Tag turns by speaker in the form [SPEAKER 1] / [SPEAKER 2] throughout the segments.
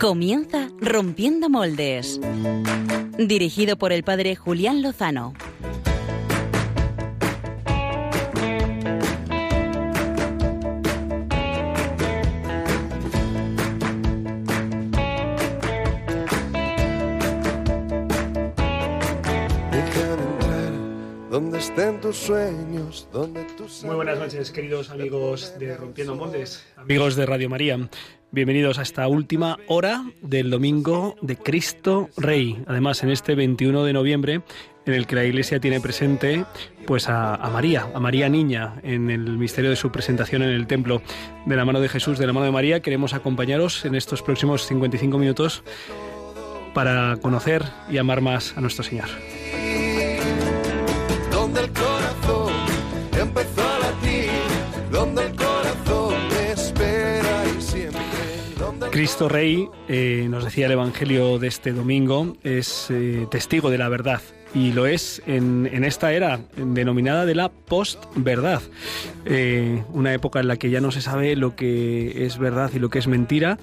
[SPEAKER 1] Comienza Rompiendo Moldes. Dirigido por el padre Julián Lozano.
[SPEAKER 2] donde estén tus sueños, donde
[SPEAKER 3] Muy buenas noches, queridos amigos de Rompiendo Moldes, amigos de Radio María. Bienvenidos a esta última hora del domingo de Cristo Rey. Además, en este 21 de noviembre, en el que la Iglesia tiene presente pues a, María, a María Niña, en el misterio de su presentación en el templo. De la mano de Jesús, de la mano de María, queremos acompañaros en estos próximos 55 minutos para conocer y amar más a nuestro Señor. Cristo Rey, eh, nos decía el Evangelio de este domingo, es eh, testigo de la verdad. Y lo es en, esta era denominada de la postverdad. Eh, una época en la que ya no se sabe lo que es verdad y lo que es mentira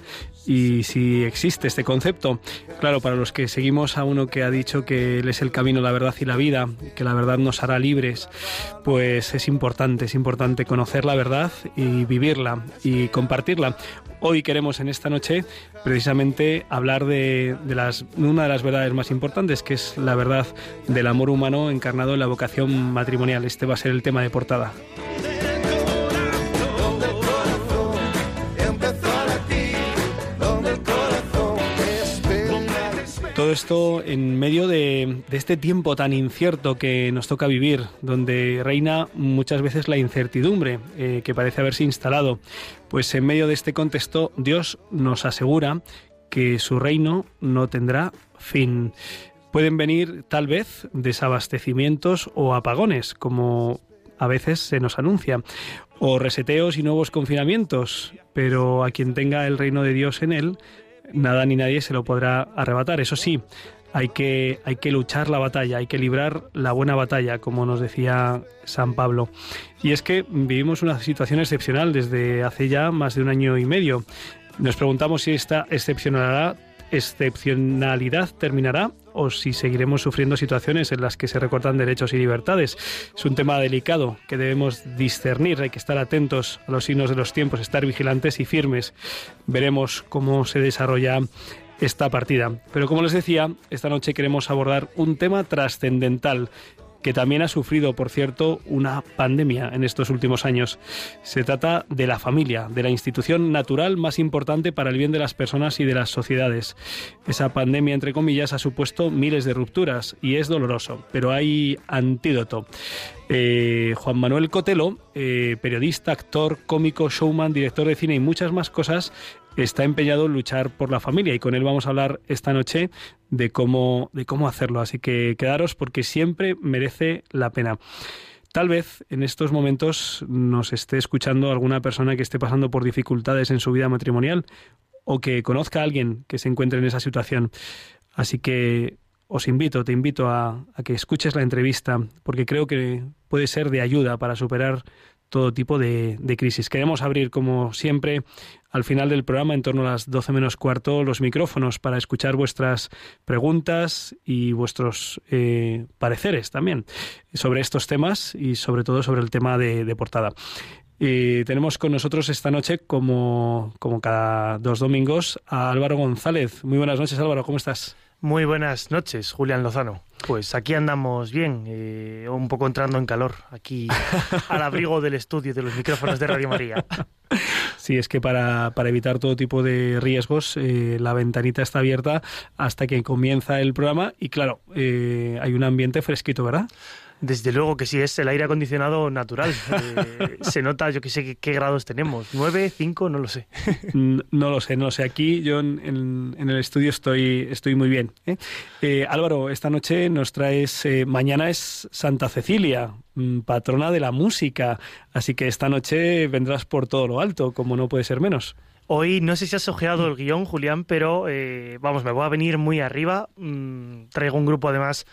[SPEAKER 3] y si existe este concepto. Claro, para los que seguimos a uno que ha dicho que Él es el camino, la verdad y la vida, que la verdad nos hará libres, pues es importante, es importante conocer la verdad y vivirla y compartirla. Hoy queremos en esta noche precisamente hablar de, las, una de las verdades más importantes, que es la verdad del amor humano encarnado en la vocación matrimonial. Este va a ser el tema de portada. Todo esto en medio de, este tiempo tan incierto que nos toca vivir, donde reina muchas veces la incertidumbre eh, que parece haberse instalado. Pues en medio de este contexto Dios nos asegura que su reino no tendrá fin. Pueden venir tal vez desabastecimientos o apagones, como a veces se nos anuncia, o reseteos y nuevos confinamientos, pero a quien tenga el reino de Dios en él, nada ni nadie se lo podrá arrebatar. Eso sí, hay que, hay que luchar la batalla, hay que librar la buena batalla, como nos decía San Pablo. Y es que vivimos una situación excepcional desde hace ya más de un año y medio. Nos preguntamos si esta excepcionalidad, excepcionalidad terminará o si seguiremos sufriendo situaciones en las que se recortan derechos y libertades. Es un tema delicado que debemos discernir, hay que estar atentos a los signos de los tiempos, estar vigilantes y firmes. Veremos cómo se desarrolla esta partida. Pero como les decía, esta noche queremos abordar un tema trascendental que también ha sufrido, por cierto, una pandemia en estos últimos años. Se trata de la familia, de la institución natural más importante para el bien de las personas y de las sociedades. Esa pandemia, entre comillas, ha supuesto miles de rupturas y es doloroso, pero hay antídoto. Eh, Juan Manuel Cotelo, eh, periodista, actor, cómico, showman, director de cine y muchas más cosas, está empeñado en luchar por la familia y con él vamos a hablar esta noche de cómo, de cómo hacerlo. Así que quedaros porque siempre merece la pena. Tal vez en estos momentos nos esté escuchando alguna persona que esté pasando por dificultades en su vida matrimonial o que conozca a alguien que se encuentre en esa situación. Así que os invito, te invito a, a que escuches la entrevista porque creo que puede ser de ayuda para superar todo tipo de, de, crisis. Queremos abrir, como siempre, al final del programa, en torno a las 12 menos cuarto, los micrófonos para escuchar vuestras preguntas y vuestros eh, pareceres también sobre estos temas y sobre todo sobre el tema de, portada. Y tenemos con nosotros esta noche, como, como cada dos domingos, a Álvaro González. Muy buenas noches, Álvaro, ¿cómo estás?
[SPEAKER 4] Muy buenas noches, Julián Lozano. Pues aquí andamos bien, eh, un poco entrando en calor, aquí al abrigo del estudio de los micrófonos de Radio María.
[SPEAKER 3] Sí, es que para, para evitar todo tipo de riesgos, eh, la ventanita está abierta hasta que comienza el programa y claro, eh, hay un ambiente fresquito, ¿verdad?
[SPEAKER 4] Desde luego que sí, es el aire acondicionado natural. Eh, se nota, yo que sé qué, qué, grados tenemos. ¿Nueve, cinco? No lo sé.
[SPEAKER 3] no, lo sé, no lo sé. Aquí yo en, en, en el estudio estoy, estoy muy bien. ¿eh? Eh, Álvaro, esta noche nos traes, mañana es Santa Cecilia, mm, patrona de la música. Así que esta noche vendrás por todo lo alto, como no puede ser menos.
[SPEAKER 4] Hoy no sé si has ojeado el guion, Julián, pero vamos, me voy a venir muy arriba. Mm, traigo un grupo además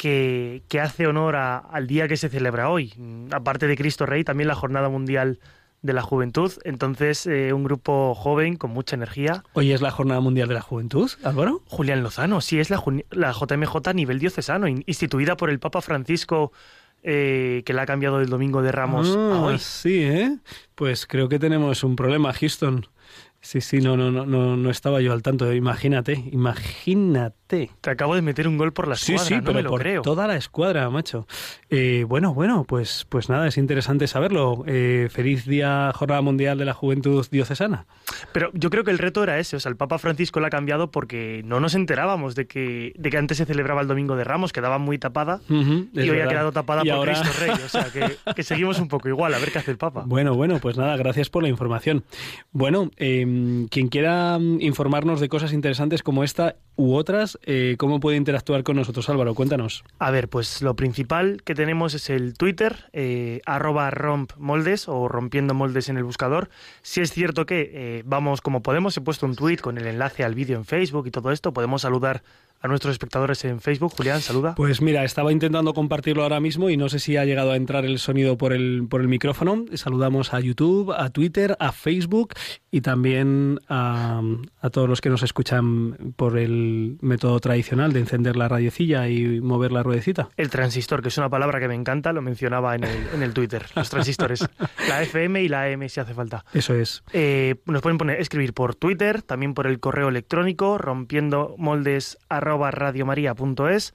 [SPEAKER 4] que, que hace honor a, al día que se celebra hoy. Aparte de Cristo Rey, también la Jornada Mundial de la Juventud. Entonces, eh, un grupo joven con mucha energía.
[SPEAKER 3] Hoy es la Jornada Mundial de la Juventud, Álvaro.
[SPEAKER 4] Julián Lozano, sí, es la, la JMJ a nivel diocesano, instituida por el Papa Francisco eh, que la ha cambiado del Domingo de Ramos a
[SPEAKER 3] Ah,
[SPEAKER 4] hoy.
[SPEAKER 3] Sí, ¿eh? Pues creo que tenemos un problema, Houston. Sí, sí, no, no, no, no, no estaba yo al tanto. Imagínate, imagínate.
[SPEAKER 4] Te acabo de meter un gol por la
[SPEAKER 3] Sí,
[SPEAKER 4] escuadra,
[SPEAKER 3] sí,
[SPEAKER 4] no
[SPEAKER 3] pero
[SPEAKER 4] me lo
[SPEAKER 3] por
[SPEAKER 4] creo.
[SPEAKER 3] toda la escuadra, macho. Eh, bueno, bueno, pues, pues nada, es interesante saberlo. Eh, feliz día, Jornada Mundial de la Juventud Diocesana.
[SPEAKER 4] Pero yo creo que el reto era ese, o sea, el Papa Francisco la ha cambiado porque no nos enterábamos de que, de que antes se celebraba el Domingo de Ramos, quedaba muy tapada y hoy ha quedado tapada
[SPEAKER 3] Y
[SPEAKER 4] por
[SPEAKER 3] ahora-
[SPEAKER 4] Cristo Rey, o sea, que, que seguimos un poco igual, a ver qué hace el Papa.
[SPEAKER 3] Bueno, bueno, pues nada, gracias por la información. Bueno, eh, quien quiera mm, informarnos de cosas interesantes como esta u otras, eh, ¿cómo puede interactuar con nosotros, Álvaro? Cuéntanos.
[SPEAKER 4] A ver, pues lo principal que tenemos es el Twitter, eh, arroba rompmoldes o rompiendo moldes en el buscador. Si es cierto que eh, vamos como podemos, he puesto un tweet con el enlace al vídeo en Facebook y todo esto, podemos saludar a nuestros espectadores en Facebook. Julián, saluda.
[SPEAKER 3] Pues mira, estaba intentando compartirlo ahora mismo y no sé si ha llegado a entrar el sonido por el, por el micrófono. Saludamos a YouTube, a Twitter, a Facebook y también a, a todos los que nos escuchan por el método tradicional de encender la radiecilla y mover la ruedecita.
[SPEAKER 4] El transistor, que es una palabra que me encanta, lo mencionaba en el, en el Twitter, los transistores. La FM y la AM si hace falta.
[SPEAKER 3] Eso es.
[SPEAKER 4] Eh, nos pueden poner, escribir por Twitter, también por el correo electrónico, rompiendo moldes arroba radiomaria.es.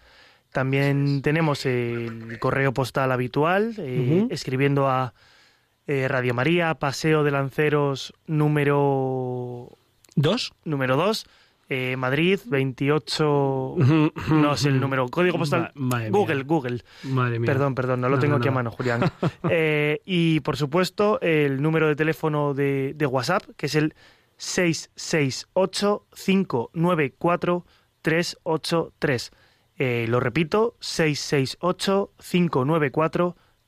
[SPEAKER 4] También tenemos el correo postal habitual, eh, escribiendo a eh, Radio María, Paseo de Lanceros número
[SPEAKER 3] ¿Dos?
[SPEAKER 4] número 2, Madrid 28 no es el número, código postal
[SPEAKER 3] Ma-
[SPEAKER 4] Google,
[SPEAKER 3] mía.
[SPEAKER 4] Google.
[SPEAKER 3] Madre mía.
[SPEAKER 4] Perdón, perdón, no lo
[SPEAKER 3] No,
[SPEAKER 4] tengo
[SPEAKER 3] no,
[SPEAKER 4] aquí a
[SPEAKER 3] no.
[SPEAKER 4] mano, Julián. Eh, y por supuesto, el número de teléfono de, de WhatsApp, que es el 668-594-383. Eh, lo repito,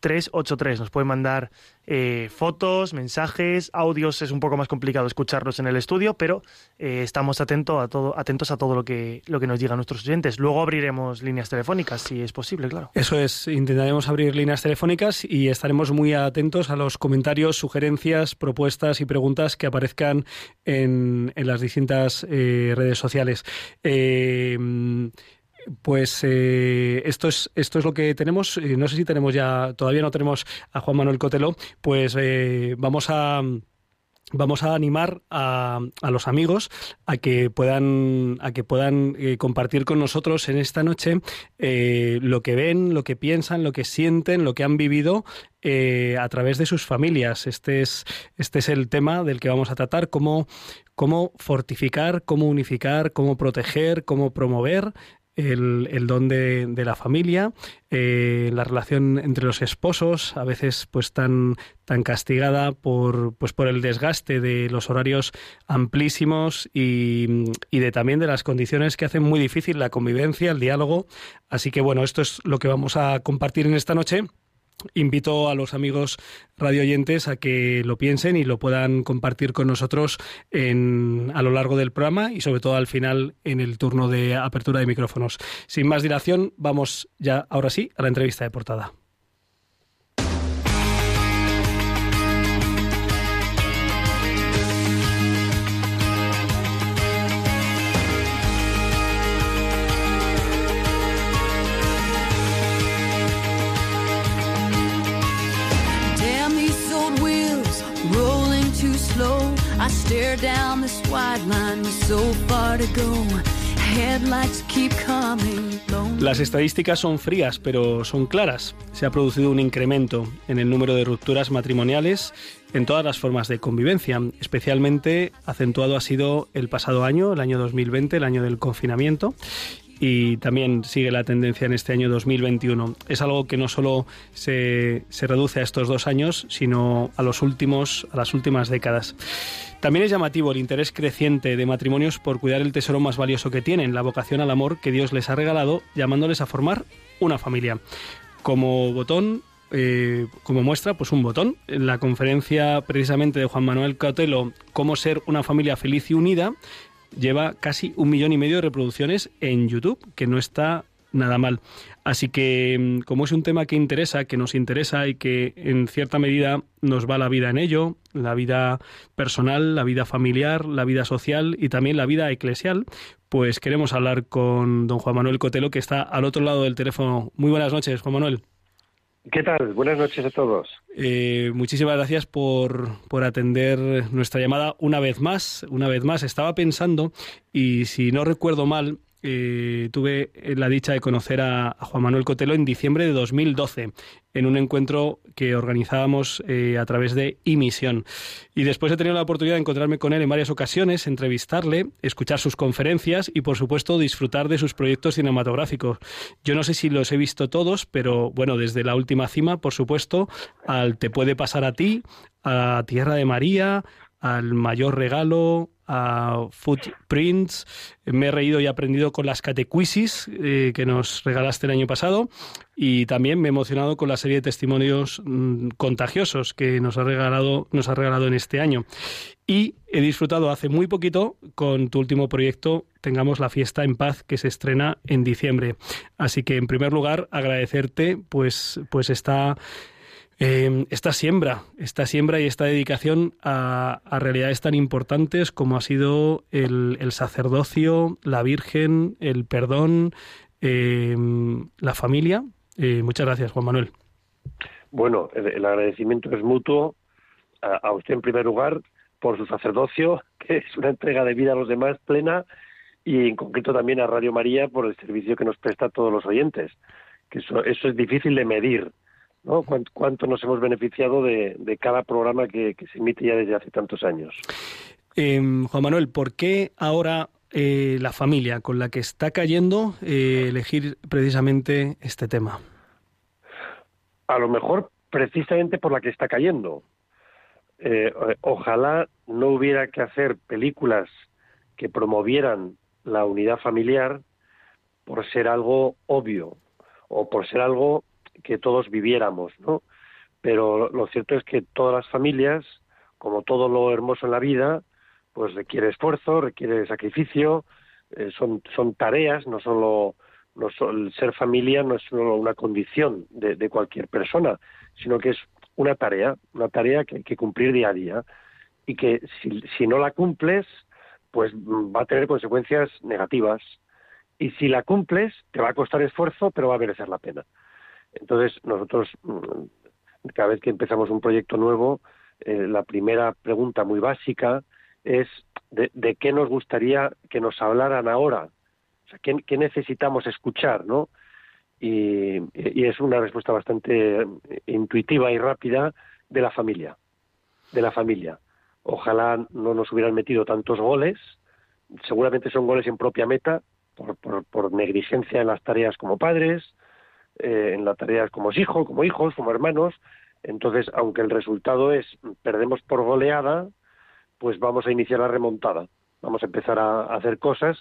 [SPEAKER 4] 668-594-383. Nos pueden mandar eh, fotos, mensajes, audios. Es un poco más complicado escucharlos en el estudio, pero eh, estamos atento a todo, atentos a todo lo que, lo que nos digan nuestros oyentes. Luego abriremos líneas telefónicas, si es posible, claro.
[SPEAKER 3] Eso es, intentaremos abrir líneas telefónicas y estaremos muy atentos a los comentarios, sugerencias, propuestas y preguntas que aparezcan en, en las distintas eh, redes sociales. Pues eh, esto es esto es lo que tenemos. Eh, no sé si tenemos ya, todavía no tenemos a Juan Manuel Cotelo. Pues eh, vamos a vamos a animar a, a los amigos a que puedan a que puedan compartir con nosotros en esta noche lo que ven, lo que piensan, lo que sienten, lo que han vivido a través de sus familias. Este es este es el tema del que vamos a tratar cómo cómo fortificar, cómo unificar, cómo proteger, cómo promover el, don de, de la familia, eh, la relación entre los esposos, a veces pues tan, tan castigada por, pues, por el desgaste de los horarios amplísimos y, y de también de las condiciones que hacen muy difícil la convivencia, el diálogo. Así que bueno, esto es lo que vamos a compartir en esta noche. Invito a los amigos radioyentes a que lo piensen y lo puedan compartir con nosotros en, a lo largo del programa y sobre todo al final en el turno de apertura de micrófonos. Sin más dilación, vamos ya ahora sí a la entrevista de portada. Las estadísticas son frías, pero son claras. Se ha producido un incremento en el número de rupturas matrimoniales en todas las formas de convivencia. Especialmente acentuado ha sido el pasado año, el año 2020, el año del confinamiento. Y también sigue la tendencia en este año 2021. Es algo que no solo se, se reduce a estos dos años, sino a los últimos, a las últimas décadas. También es llamativo el interés creciente de matrimonios por cuidar el tesoro más valioso que tienen, la vocación al amor que Dios les ha regalado, llamándoles a formar una familia. Como botón, eh, como muestra, pues un botón. En la conferencia precisamente de Juan Manuel Cautelo, Cómo ser una familia feliz y unida, lleva casi un millón y medio de reproducciones en YouTube, que no está nada mal. Así que, mm, como es un tema que interesa, que nos interesa y que en cierta medida nos va la vida en ello, la vida personal, la vida familiar, la vida social y también la vida eclesial, pues queremos hablar con don Juan Manuel Cotelo, que está al otro lado del teléfono. Muy buenas noches, Juan Manuel.
[SPEAKER 5] ¿Qué tal? Buenas noches a todos.
[SPEAKER 3] Eh, muchísimas gracias por, por atender nuestra llamada una vez más. Una vez más, estaba pensando, y si no recuerdo mal, eh, tuve la dicha de conocer a, Juan Manuel Cotelo en diciembre de 2012 en un encuentro que organizábamos eh, a través de Imisión. Y después he tenido la oportunidad de encontrarme con él en varias ocasiones, entrevistarle, escuchar sus conferencias y, por supuesto, disfrutar de sus proyectos cinematográficos. Yo no sé si los he visto todos, pero bueno, desde la última cima, por supuesto, al Te puede pasar a ti, a Tierra de María, al Mayor Regalo, a Footprints. Me he reído y aprendido con las catequisis eh, que nos regalaste el año pasado y también me he emocionado con la serie de testimonios mm, contagiosos que nos ha regalado nos ha regalado en este año. Y he disfrutado hace muy poquito con tu último proyecto Tengamos la fiesta en paz que se estrena en diciembre. Así que en primer lugar agradecerte pues pues esta eh, esta siembra, esta siembra y esta dedicación a, realidades tan importantes como ha sido el, sacerdocio, la Virgen, el perdón, em, la familia. Eh, muchas gracias, Juan Manuel.
[SPEAKER 5] Bueno, el, agradecimiento es mutuo a, usted en primer lugar por su sacerdocio, que es una entrega de vida a los demás plena, y en concreto también a Radio María por el servicio que nos presta a todos los oyentes, que eso es difícil de medir ¿no? ¿Cuánto, nos hemos beneficiado de, cada programa que, se emite ya desde hace tantos años?
[SPEAKER 3] Em, Juan Manuel, ¿por qué ahora eh, la familia con la que está cayendo eh, elegir precisamente este tema?
[SPEAKER 5] A lo mejor precisamente por la que está cayendo. Eh, ojalá no hubiera que hacer películas que promovieran la unidad familiar por ser algo obvio o por ser algo que todos viviéramos, ¿no? Pero lo cierto es que todas las familias, como todo lo hermoso en la vida, pues requiere esfuerzo, requiere sacrificio, eh, son, son tareas, no solo, no el ser familia no es solo una condición de, cualquier persona, sino que es una tarea, una tarea que hay que cumplir día a día y que si, si no la cumples, pues va a tener consecuencias negativas. Y si la cumples, te va a costar esfuerzo, pero va a merecer la pena. Entonces, nosotros, mm, cada vez que empezamos un proyecto nuevo, eh, la primera pregunta muy básica es de, qué nos gustaría que nos hablaran ahora, o sea, qué, necesitamos escuchar, ¿no? Y, es una respuesta bastante intuitiva y rápida de la familia, de la familia. Ojalá no nos hubieran metido tantos goles, seguramente son goles en propia meta, por negligencia en las tareas como padres, eh, en las tareas como hijos, como hijos, como hermanos. Entonces, aunque el resultado es perdemos por goleada, pues vamos a iniciar la remontada. Vamos a empezar a, hacer cosas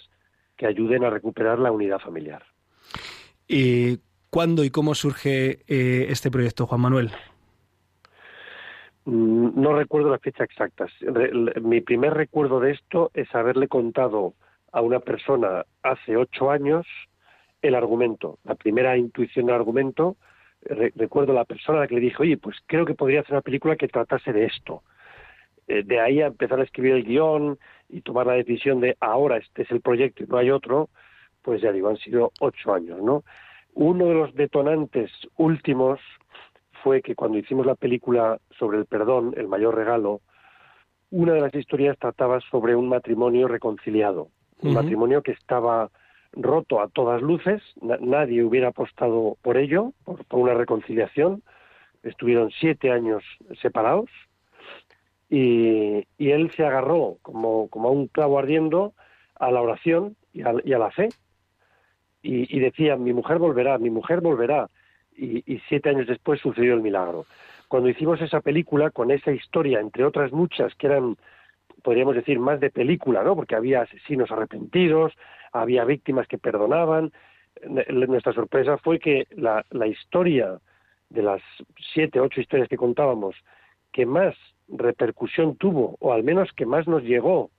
[SPEAKER 5] que ayuden a recuperar la unidad familiar.
[SPEAKER 3] ¿Y cuándo y cómo surge eh, este proyecto, Juan Manuel?
[SPEAKER 5] Mm, no recuerdo la fecha exacta. Mi primer recuerdo de esto es haberle contado a una persona hace ocho años el argumento, la primera intuición del argumento. recuerdo la persona a la que le dije, oye, pues creo que podría hacer una película que tratase de esto. Eh, de ahí a empezar a escribir el guion y tomar la decisión de ahora este es el proyecto y no hay otro, pues ya digo, han sido ocho años, ¿no? Uno de los detonantes últimos fue que cuando hicimos la película sobre el perdón, el mayor regalo, una de las historias trataba sobre un matrimonio reconciliado, un matrimonio que estaba roto a todas luces, nadie hubiera apostado por ello, por, una reconciliación. Estuvieron siete años separados y, él se agarró como, como, a un clavo ardiendo a la oración y a, la fe. Y, decía, mi mujer volverá, mi mujer volverá. Y, y siete años después sucedió el milagro. Cuando hicimos esa película, con esa historia, entre otras muchas que eran podríamos decir, más de película, ¿no? Porque había asesinos arrepentidos, había víctimas que perdonaban. Nuestra sorpresa fue que la, historia de las siete, ocho historias que contábamos, que más repercusión tuvo, o al menos que más nos llegó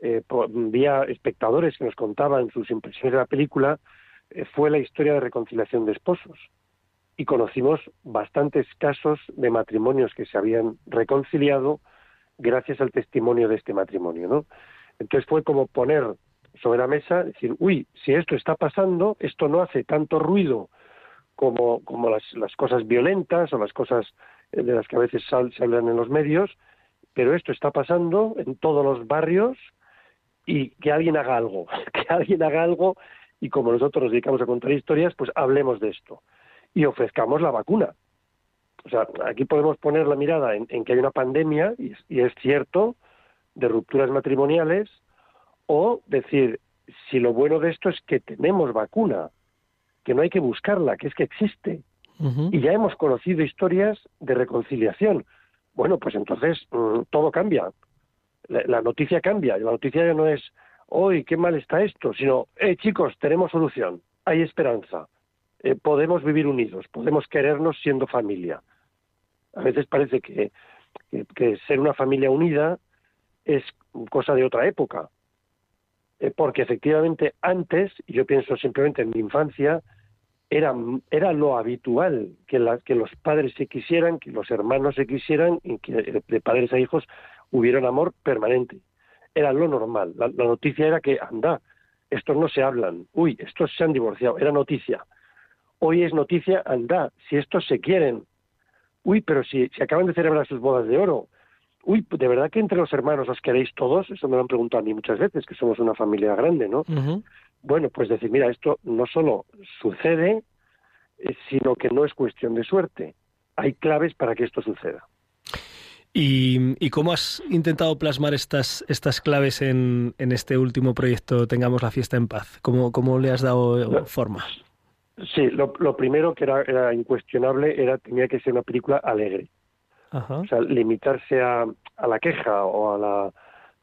[SPEAKER 5] eh, vía espectadores que nos contaban sus impresiones de la película, eh, fue la historia de reconciliación de esposos. Y conocimos bastantes casos de matrimonios que se habían reconciliado gracias al testimonio de este matrimonio, ¿no? Entonces fue como poner sobre la mesa, decir, uy, si esto está pasando, esto no hace tanto ruido como, como las, las cosas violentas o las cosas eh, de las que a veces sal- se hablan en los medios, pero esto está pasando en todos los barrios y que alguien haga algo, que alguien haga algo y como nosotros nos dedicamos a contar historias, pues hablemos de esto y ofrezcamos la vacuna. O sea, aquí podemos poner la mirada en, en que hay una pandemia, y es, y es cierto, de rupturas matrimoniales, o decir, si lo bueno de esto es que tenemos vacuna, que no hay que buscarla, que es que existe, y ya hemos conocido historias de reconciliación. Bueno, pues entonces mm, todo cambia. La, la noticia cambia. La noticia ya no es, hoy qué mal está esto, sino, eh, chicos, tenemos solución, hay esperanza, eh, podemos vivir unidos, podemos querernos siendo familia. A veces parece que, ser una familia unida es cosa de otra época. Eh, porque efectivamente antes, y yo pienso simplemente en mi infancia, era, era lo habitual que, la- que los padres se quisieran, que los hermanos se quisieran y que de, padres a hijos hubiera un amor permanente. Era lo normal. La noticia era que, anda, estos no se hablan. Uy, estos se han divorciado. Era noticia. Hoy es noticia, anda, si estos se quieren. Uy, pero si, si acaban de celebrar sus bodas de oro. Uy, ¿de verdad que entre los hermanos os queréis todos? Eso me lo han preguntado a mí muchas veces, que somos una familia grande, ¿no? Bueno, pues decir, mira, esto no solo sucede, eh, sino que no es cuestión de suerte. Hay claves para que esto suceda.
[SPEAKER 3] ¿Y, y cómo has intentado plasmar estas, estas claves en, en este último proyecto Tengamos la fiesta en paz? ¿Cómo, cómo le has dado forma?
[SPEAKER 5] Sí, lo, lo primero que era, era incuestionable era tenía que ser una película alegre.
[SPEAKER 3] Ajá.
[SPEAKER 5] O sea, limitarse a, a la queja o a, la,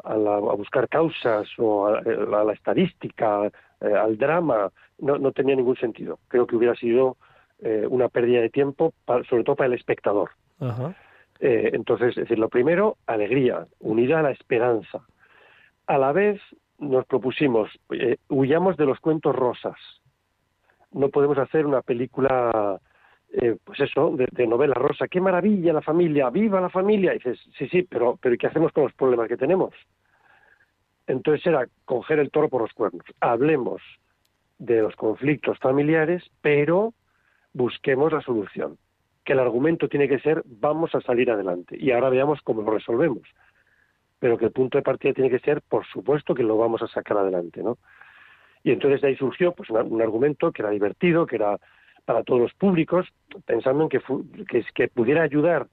[SPEAKER 5] a, la- a buscar causas o a, a la estadística, eh, al drama, no, no tenía ningún sentido. Creo que hubiera sido eh, una pérdida de tiempo, pa- sobre todo para el espectador.
[SPEAKER 3] Ajá.
[SPEAKER 5] Eh, entonces, es decir, lo primero, alegría, unida a la esperanza. A la vez nos propusimos, eh, huyamos de los cuentos rosas. No podemos hacer una película, eh, pues eso, de, novela rosa. ¡Qué maravilla la familia! ¡Viva la familia! Y dices, sí, sí, pero, pero ¿y ¿qué hacemos con los problemas que tenemos? Entonces era coger el toro por los cuernos. Hablemos de los conflictos familiares, pero busquemos la solución que el argumento tiene que ser vamos a salir adelante y ahora veamos cómo lo resolvemos. Pero que el punto de partida tiene que ser, por supuesto, que lo vamos a sacar adelante, ¿no? Y entonces de ahí surgió pues una- un argumento que era divertido, que era para todos los públicos, pensando en que, fu- que, que pudiera ayudar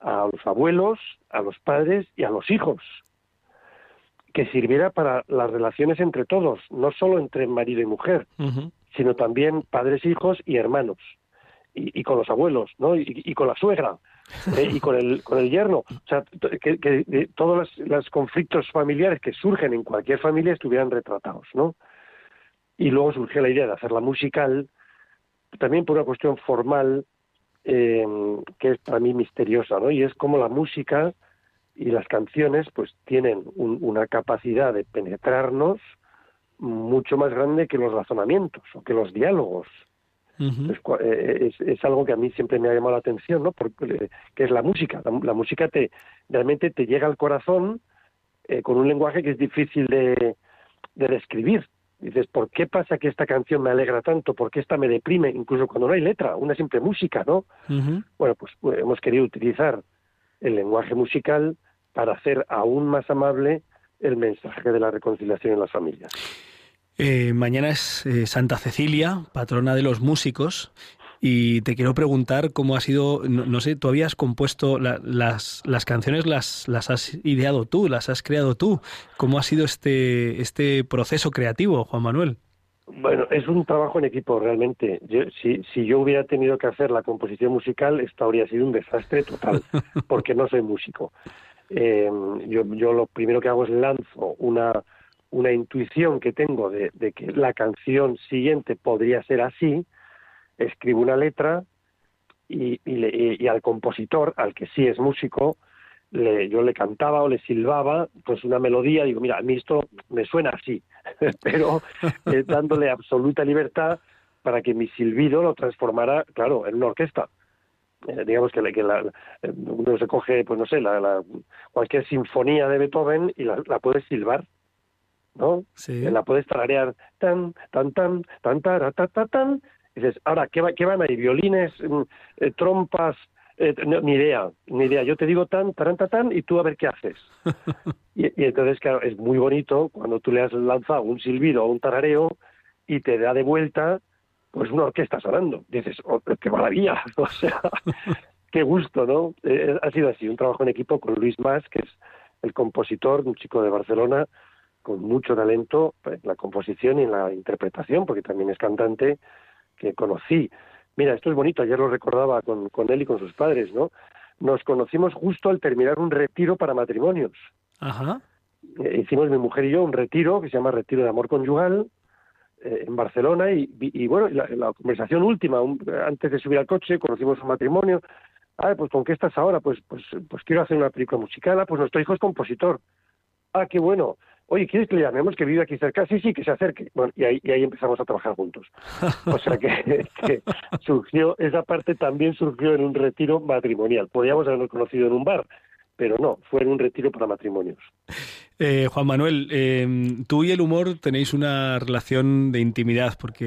[SPEAKER 5] a los abuelos, a los padres y a los hijos, que sirviera para las relaciones entre todos, no solo entre marido y mujer, sino también padres, hijos y hermanos. Y, y con los abuelos, ¿no? Y, y con la suegra, ¿eh? y con el, con el yerno. O sea, que, que, todos los, los conflictos familiares que surgen en cualquier familia estuvieran retratados, ¿no? Y luego surgió la idea de hacerla musical, también por una cuestión formal, eh, que es para mí misteriosa, ¿no? Y es como la música y las canciones, pues tienen un- una capacidad de penetrarnos mucho más grande que los razonamientos o que los diálogos. Es, cua- eh, es, es algo que a mí siempre me ha llamado la atención, ¿no? Porque, eh, que es la música. La, la música te realmente te llega al corazón eh, con un lenguaje que es difícil de, de describir. Dices, ¿por qué pasa que esta canción me alegra tanto? ¿Por qué esta me deprime? Incluso cuando no hay letra, una simple música, ¿no? Bueno, pues eh, hemos querido utilizar el lenguaje musical para hacer aún más amable el mensaje de la reconciliación en las familias.
[SPEAKER 3] Eh, mañana es eh, Santa Cecilia, patrona de los músicos, y te quiero preguntar cómo ha sido, no, no sé, tú habías compuesto la- las, las canciones, las, las has ideado tú, las has creado tú. ¿Cómo ha sido este, este proceso creativo, Juan Manuel?
[SPEAKER 5] Bueno, es un trabajo en equipo realmente. Yo, si, si yo hubiera tenido que hacer la composición musical, esto habría sido un desastre total, porque no soy músico. Eh, yo, yo lo primero que hago es lanzo una, una intuición que tengo de, de que la canción siguiente podría ser así, escribo una letra y, y, le- y- y al compositor, al que sí es músico, le, yo le cantaba o le silbaba pues una melodía, digo, mira, a mí esto me suena así, pero eh, dándole absoluta libertad para que mi silbido lo transformara, claro, en una orquesta. Eh, digamos que, que la- uno se coge, pues no sé, la, la- cualquier sinfonía de Beethoven y la, la puedes silbar, ¿no?
[SPEAKER 3] Sí.
[SPEAKER 5] Eh, La puedes tararear tan, tan, tan, tan, tara, ta, ta, tan. Dices, ahora, ¿qué, va- qué van ahí? ¿Violines, mm, eh, trompas? Eh, no, ni idea, ni idea. Yo te digo tan, tan, tan, tan, y tú a ver qué haces. Y, y entonces, claro, es muy bonito cuando tú le has lanzado un silbido o un tarareo y te da de vuelta pues una orquesta sonando. Dices, oh, qué maravilla, o sea, qué gusto, ¿no? Eh, ha sido así, un trabajo en equipo con Luis Mas, que es el compositor, un chico de Barcelona, con mucho talento en la composición y en la interpretación, porque también es cantante, que conocí. Mira, esto es bonito, ayer lo recordaba con, con él y con sus padres, ¿no? Nos conocimos justo al terminar un retiro para matrimonios.
[SPEAKER 3] Ajá.
[SPEAKER 5] Eh, hicimos mi mujer y yo un retiro que se llama Retiro de Amor Conyugal eh, en Barcelona y, y, bueno, la, la conversación última, un- antes de subir al coche, conocimos un matrimonio. Ah, pues ¿con qué estás ahora? Pues, pues, pues quiero hacer una película musical. Ah, pues nuestro hijo es compositor. Ah, qué bueno. Oye, ¿quieres que le llamemos que vive aquí cerca? Sí, sí, que se acerque. Bueno, y ahí, y ahí empezamos a trabajar juntos. O sea que, que surgió, esa parte también surgió en un retiro matrimonial. Podíamos habernos conocido en un bar, pero no, fue en un retiro para matrimonios.
[SPEAKER 3] Eh, Juan Manuel, eh, tú y el humor tenéis una relación de intimidad porque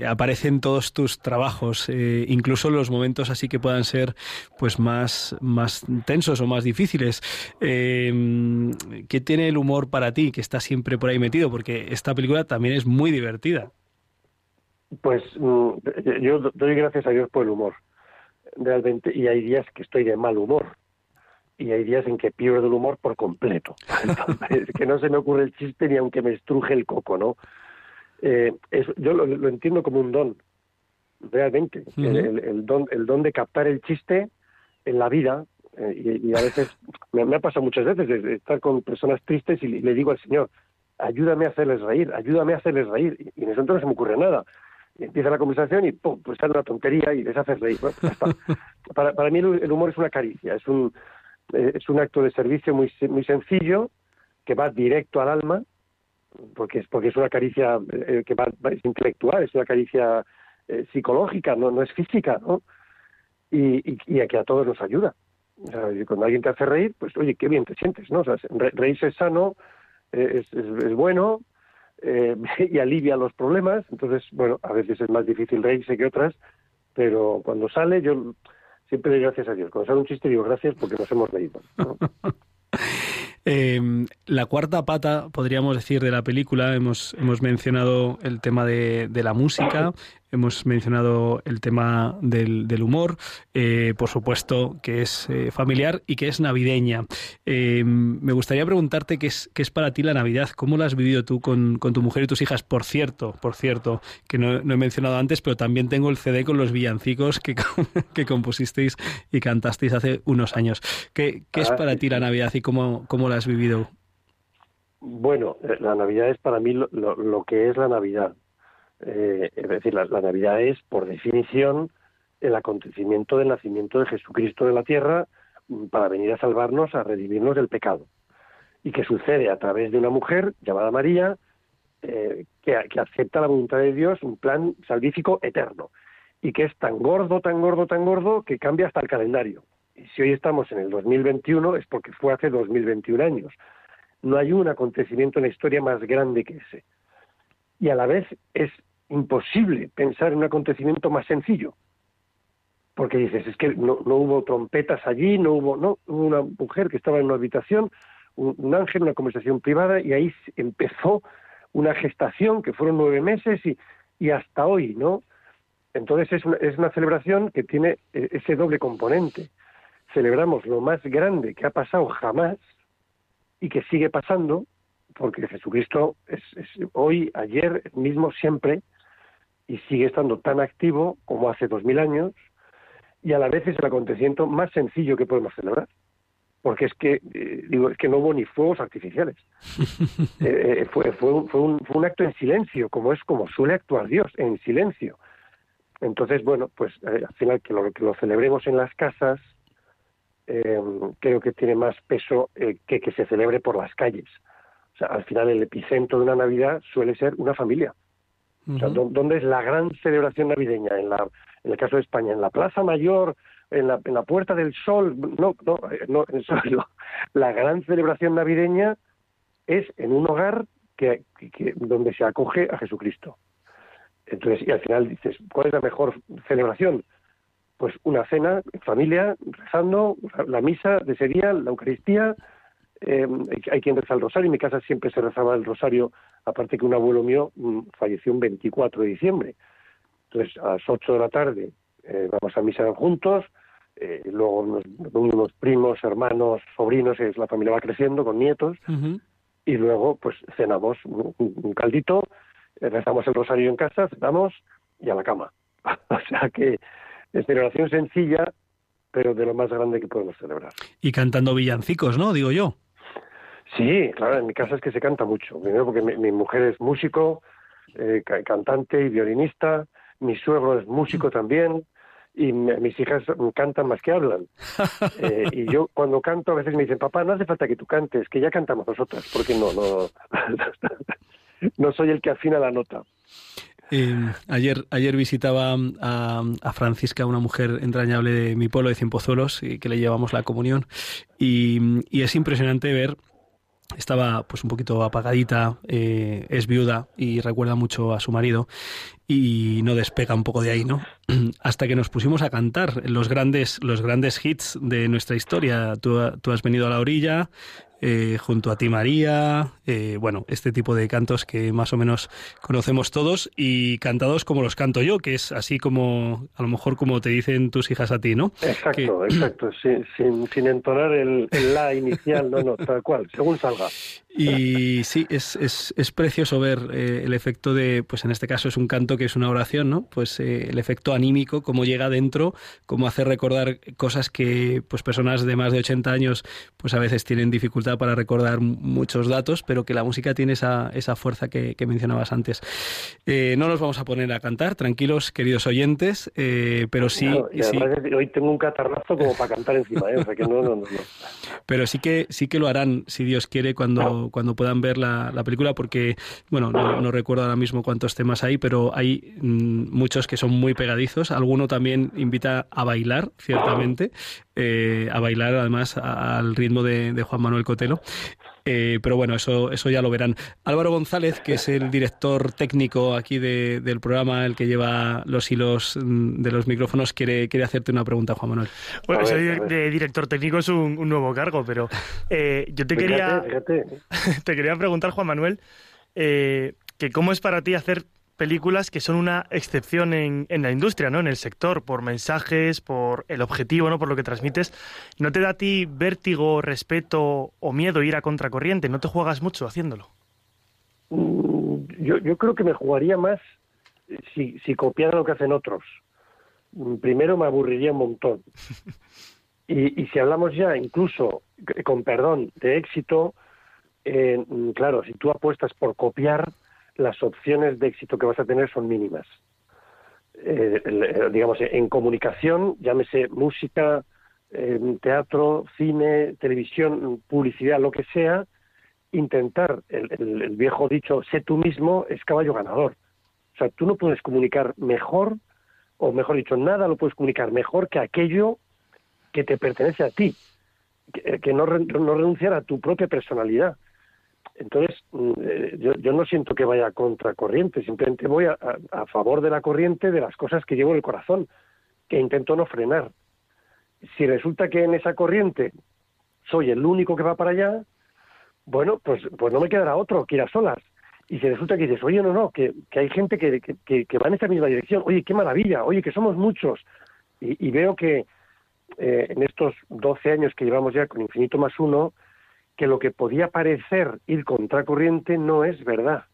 [SPEAKER 3] eh, aparece en todos tus trabajos, eh, incluso los momentos así que puedan ser pues más, más tensos o más difíciles. ¿Qué tiene el humor para ti que está siempre por ahí metido? Porque esta película también es muy divertida.
[SPEAKER 5] Pues mm, yo doy gracias a Dios por el humor, realmente, y hay días que estoy de mal humor, y hay días en que pierdo el humor por completo. Entonces, que no se me ocurre el chiste ni aunque me estruje el coco, ¿no? Eh, es- yo lo, lo entiendo como un don, realmente,
[SPEAKER 3] Ujú.
[SPEAKER 5] el, el- el don, el don de captar el chiste en la vida, eh, y, y a veces, me, me ha pasado muchas veces de, estar con personas tristes y le, le digo al Señor, ayúdame a hacerles reír, ayúdame a hacerles reír, y, y en ese momento no se me ocurre nada. Y empieza la conversación y pum, pues sale una tontería y les haces reír. Bueno, pues ya está. para, para mí el, el humor es una caricia, es un, es un acto de servicio muy, muy sencillo que va directo al alma, porque es, porque es una caricia eh, que va, es intelectual, es una caricia eh, psicológica, no, no es física, ¿no? Y, y, a que a todos nos ayuda. O sea, cuando alguien te hace reír, pues oye, qué bien te sientes, ¿no? O reírse es sano, eh, es, es, es bueno eh, y alivia los problemas. Entonces, bueno, a veces es más difícil reírse que otras, pero cuando sale, yo siempre doy gracias a Dios. Cuando sale un chiste, digo gracias porque nos hemos reído.
[SPEAKER 3] Eh, la cuarta pata, podríamos decir, de la película, hemos, hemos mencionado el tema de, de la música, hemos mencionado el tema del, del humor, eh, por supuesto que es eh, familiar y que es navideña. Eh, me gustaría preguntarte qué es, qué es para ti la Navidad, cómo la has vivido tú con, con tu mujer y tus hijas. Por cierto, por cierto, que no, no he mencionado antes, pero también tengo el CD con los villancicos que, que compusisteis y cantasteis hace unos años. ¿Qué, qué es
[SPEAKER 5] Ah,
[SPEAKER 3] para ti la Navidad y cómo, cómo la has vivido?
[SPEAKER 5] Bueno, eh, la Navidad es para mí lo, lo- lo que es la Navidad. Eh, es decir, la, Navidad es, por definición, el acontecimiento del nacimiento de Jesucristo de la tierra mm, para venir a salvarnos, a redimirnos del pecado. Y que sucede a través de una mujer llamada María, eh, que, que acepta la voluntad de Dios, un plan salvífico eterno. Y que es tan gordo, tan gordo, tan gordo, que cambia hasta el calendario. Y si hoy estamos en el 2021 es porque fue hace 2021 años. No hay un acontecimiento en la historia más grande que ese. Y a la vez es imposible pensar en un acontecimiento más sencillo. Porque dices, es que no, no hubo trompetas allí, no hubo, no, hubo una mujer que estaba en una habitación, un, un ángel, una conversación privada, y ahí empezó una gestación que fueron nueve meses y, y hasta hoy, ¿no? Entonces es una, es una celebración que tiene eh, ese doble componente. Celebramos lo más grande que ha pasado jamás y que sigue pasando, porque Jesucristo es, es hoy, ayer, mismo siempre, y sigue estando tan activo como hace dos mil años, y a la vez es el acontecimiento más sencillo que podemos celebrar. Porque es que, eh, digo, es que no hubo ni fuegos artificiales. Eh, eh, fue, fue, un, fue, un, fue un acto en silencio, como es como suele actuar Dios, en silencio. Entonces, bueno, pues eh, al final que lo, que lo celebremos en las casas, creo que tiene más peso que que se celebre por las calles. O sea, al final el epicentro de una Navidad suele ser una familia. O sea,
[SPEAKER 3] Ujú.
[SPEAKER 5] ¿dó- ¿dónde es la gran celebración navideña? En, la, en el caso de España, en la Plaza Mayor, en la, en la Puerta del Sol. No, no, eh, no, eso no. La gran celebración navideña es en un hogar que, que- que- donde se acoge a Jesucristo. Entonces, y al final dices, ¿cuál es la mejor celebración? Pues una cena en familia, rezando, la misa de ese día, la Eucaristía, eh, hay quien reza el rosario, en mi casa siempre se rezaba el rosario, aparte que un abuelo mío mm, falleció un 24 de diciembre. Entonces, a las 8 de la tarde eh, vamos a misa juntos, eh, luego nos reunimos primos, hermanos, sobrinos, es, la familia va creciendo con nietos, y luego pues cenamos un, un caldito, rezamos el rosario en casa, cenamos y a la cama. o sea que es celebración sencilla, pero de lo más grande que podemos celebrar.
[SPEAKER 3] Y cantando villancicos, ¿no? Digo yo.
[SPEAKER 5] Sí, claro, en mi casa es que se canta mucho. Primero porque mi, mi mujer es músico, eh, ca- cantante y violinista, mi suegro es músico también, y mi- mis hijas cantan más que hablan. Eh, y yo cuando canto a veces me dicen, papá, no hace falta que tú cantes, que ya cantamos nosotras, porque no, no, no soy el que afina la nota.
[SPEAKER 3] Eh, ayer, ayer visitaba a, a Francisca, una mujer entrañable de mi pueblo de Cienpozuelos, y que le llevamos la comunión, y, y es impresionante ver. Estaba pues un poquito apagadita, eh, es viuda y recuerda mucho a su marido y no despega un poco de ahí, ¿no? Hasta que nos pusimos a cantar los grandes, los grandes hits de nuestra historia. Tú, tú has venido a la orilla, eh, junto a ti María, eh, bueno, este tipo de cantos que más o menos conocemos todos y cantados como los canto yo, que es así como, a lo mejor como te dicen tus hijas a ti, ¿no?
[SPEAKER 5] Exacto, exacto, sin, sin, sin entonar el, el la inicial, no, no, tal cual, según salga.
[SPEAKER 3] Y sí, es, es, es precioso ver eh, el efecto de, pues en este caso es un canto que es una oración, ¿no? Pues eh, el efecto anímico, cómo llega dentro, cómo hace recordar cosas que pues personas de más de 80 años pues a veces tienen dificultad para recordar muchos datos, pero que la música tiene esa, esa fuerza que, que mencionabas antes. Eh, no nos vamos a poner a cantar, tranquilos, queridos oyentes, eh, pero sí,
[SPEAKER 5] Claro,
[SPEAKER 3] sí,
[SPEAKER 5] hoy tengo un catarrazo como para cantar encima, ¿eh? o sea que no, no, no. no.
[SPEAKER 3] pero sí que sí que lo harán si Dios quiere cuando, cuando puedan ver la, la película porque bueno no, no recuerdo ahora mismo cuántos temas hay pero hay mm, muchos que son muy pegadizos alguno también invita a bailar ciertamente eh, a bailar además al ritmo de, de Juan Manuel Cotelo Eh, pero bueno, eso, eso ya lo verán. Álvaro González, que es el director técnico aquí de- del programa, el que lleva los hilos mm, de los micrófonos, quiere, quiere hacerte una pregunta, Juan Manuel.
[SPEAKER 4] Bueno,
[SPEAKER 5] ver,
[SPEAKER 4] de director técnico es un, un nuevo cargo, pero eh, yo te quería,
[SPEAKER 5] Fíjate, fíjate.
[SPEAKER 4] te quería preguntar, Juan Manuel, eh, que cómo es para ti hacer películas que son una excepción en, en la industria, ¿no? En el sector, por mensajes, por el objetivo, ¿no? Por lo que transmites. ¿No te da a ti vértigo, respeto o miedo ir a contracorriente? ¿No te juegas mucho haciéndolo?
[SPEAKER 5] Mm, Yo, yo creo que me jugaría más si, si copiara lo que hacen otros. Mm, Primero me aburriría un montón. Y, y si hablamos ya, incluso, eh, con perdón, de éxito, eh, mm, claro, si tú apuestas por copiar, las opciones de éxito que vas a tener son mínimas. Eh, eh, digamos, en comunicación, llámese música, eh, teatro, cine, televisión, publicidad, lo que sea, intentar, el, viejo dicho, sé tú mismo, es caballo ganador. O sea, tú no puedes comunicar mejor, o mejor dicho, nada lo puedes comunicar mejor que aquello que te pertenece a ti, que, que no, no renunciar a tu propia personalidad. Entonces, mm, eh, yo, yo no siento que vaya contra corriente, simplemente voy a, favor de la corriente de las cosas que llevo en el corazón, que intento no frenar. Si resulta que en esa corriente soy el único que va para allá, bueno, pues, pues no me quedará otro que ir a solas. Y si resulta que dices, oye, no, no, que, hay gente que, va en esa misma dirección, oye, qué maravilla, oye, que somos muchos. Y, y veo que eh, en estos 12 años que llevamos ya con Infinito más uno, que lo que podía parecer ir contracorriente no es verdad.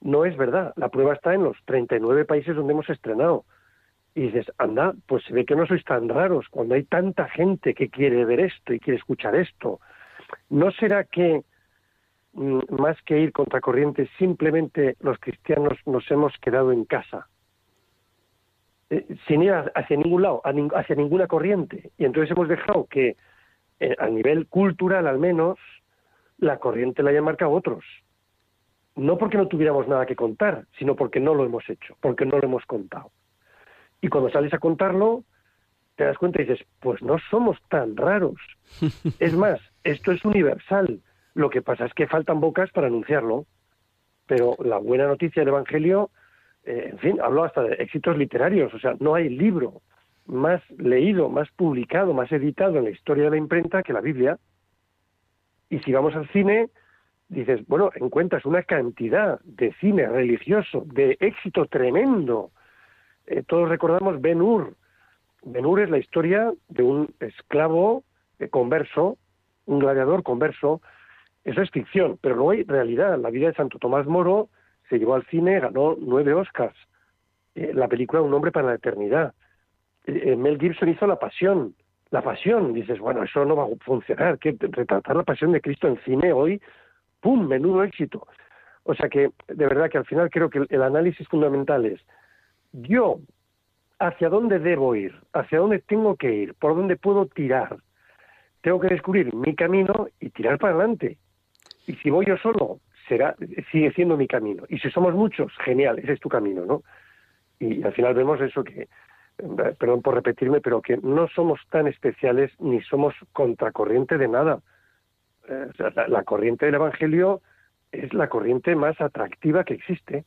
[SPEAKER 5] No es verdad. La prueba está en los 39 países donde hemos estrenado. Y dices, anda, pues se ve que no sois tan raros cuando hay tanta gente que quiere ver esto y quiere escuchar esto. ¿No será que mm, más que ir contracorriente, simplemente los cristianos nos hemos quedado en casa? Eh, sin ir hacia ningún lado, hacia ninguna corriente. Y entonces hemos dejado que, eh, a nivel cultural al menos, la corriente la hayan marcado otros. no porque no tuviéramos nada que contar, sino porque no lo hemos hecho, porque no lo hemos contado. Y cuando sales a contarlo, te das cuenta y dices, pues no somos tan raros. Es más, esto es universal. Lo que pasa es que faltan bocas para anunciarlo. Pero la buena noticia del Evangelio, eh, en fin, hablo hasta de éxitos literarios. O sea, no hay libro más leído, más publicado, más editado en la historia de la imprenta que la Biblia. Y si vamos al cine, dices, bueno, encuentras una cantidad de cine religioso, de éxito tremendo. Eh, todos recordamos Ben Hur. Ben Hur es la historia de un esclavo eh, converso, un gladiador converso. Eso es ficción, pero no hay realidad. La vida de Santo Tomás Moro se llevó al cine, ganó nueve Oscars. Eh, la película Un hombre para la eternidad. Mel Gibson hizo La Pasión. La Pasión, dices, bueno, eso no va a funcionar. Que retratar la pasión de Cristo en cine hoy ¡pum!, menudo éxito. O sea que, de verdad que al final creo que el, análisis fundamental es, yo, ¿hacia dónde debo ir? ¿Hacia dónde tengo que ir? ¿Por dónde puedo tirar? Tengo que descubrir mi camino y tirar para adelante. Y si voy yo solo, será, sigue siendo mi camino. Y si somos muchos, genial, ese es tu camino, ¿no? Y al final vemos eso que, perdón por repetirme, pero que no somos tan especiales ni somos contracorriente de nada. Eh, la, corriente del Evangelio es la corriente más atractiva que existe,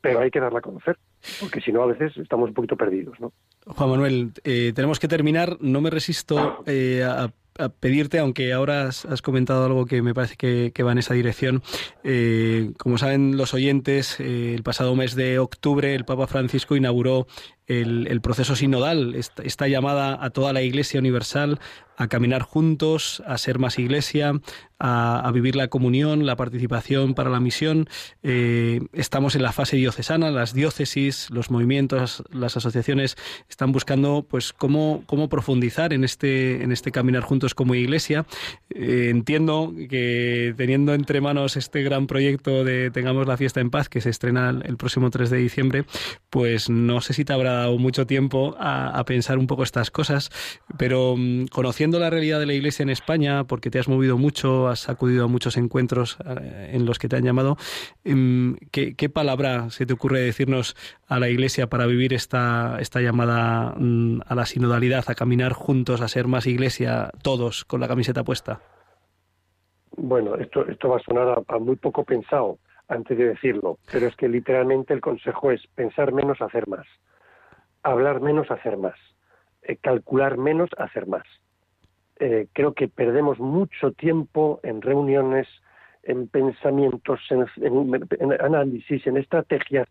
[SPEAKER 5] pero hay que darla a conocer, porque si no a veces estamos un poquito perdidos, ¿no?
[SPEAKER 3] Juan Manuel, eh, tenemos que terminar. No me resisto eh, a pedirte, aunque ahora has, comentado algo que me parece que, va en esa dirección. como saben los oyentes, el pasado mes de octubre el Papa Francisco inauguró el, proceso sinodal, esta, llamada a toda la Iglesia Universal a caminar juntos, a ser más Iglesia, a, vivir la comunión, la participación para la misión. Eh, estamos en la fase diocesana, las diócesis, los movimientos, las asociaciones están buscando, pues, cómo, cómo profundizar en este, en este caminar juntos como Iglesia. Eh, entiendo que teniendo entre manos este gran proyecto de Tengamos la fiesta en paz, que se estrena el próximo 3 de diciembre, pues no sé si te habrá mucho tiempo a, pensar un poco estas cosas, pero mm, conociendo la realidad de la Iglesia en España, porque te has movido mucho, has acudido a muchos encuentros eh, en los que te han llamado, mm, ¿qué, palabra se te ocurre decirnos a la Iglesia para vivir esta, esta llamada mm, a la sinodalidad, a caminar juntos, a ser más Iglesia, todos con la camiseta puesta?
[SPEAKER 5] Bueno, esto, esto va a sonar a muy poco pensado antes de decirlo, pero es que literalmente el consejo es pensar menos, hacer más hablar menos, hacer más, eh, calcular menos, hacer más. Eh, creo que perdemos mucho tiempo en reuniones, en pensamientos, en, análisis, en estrategias.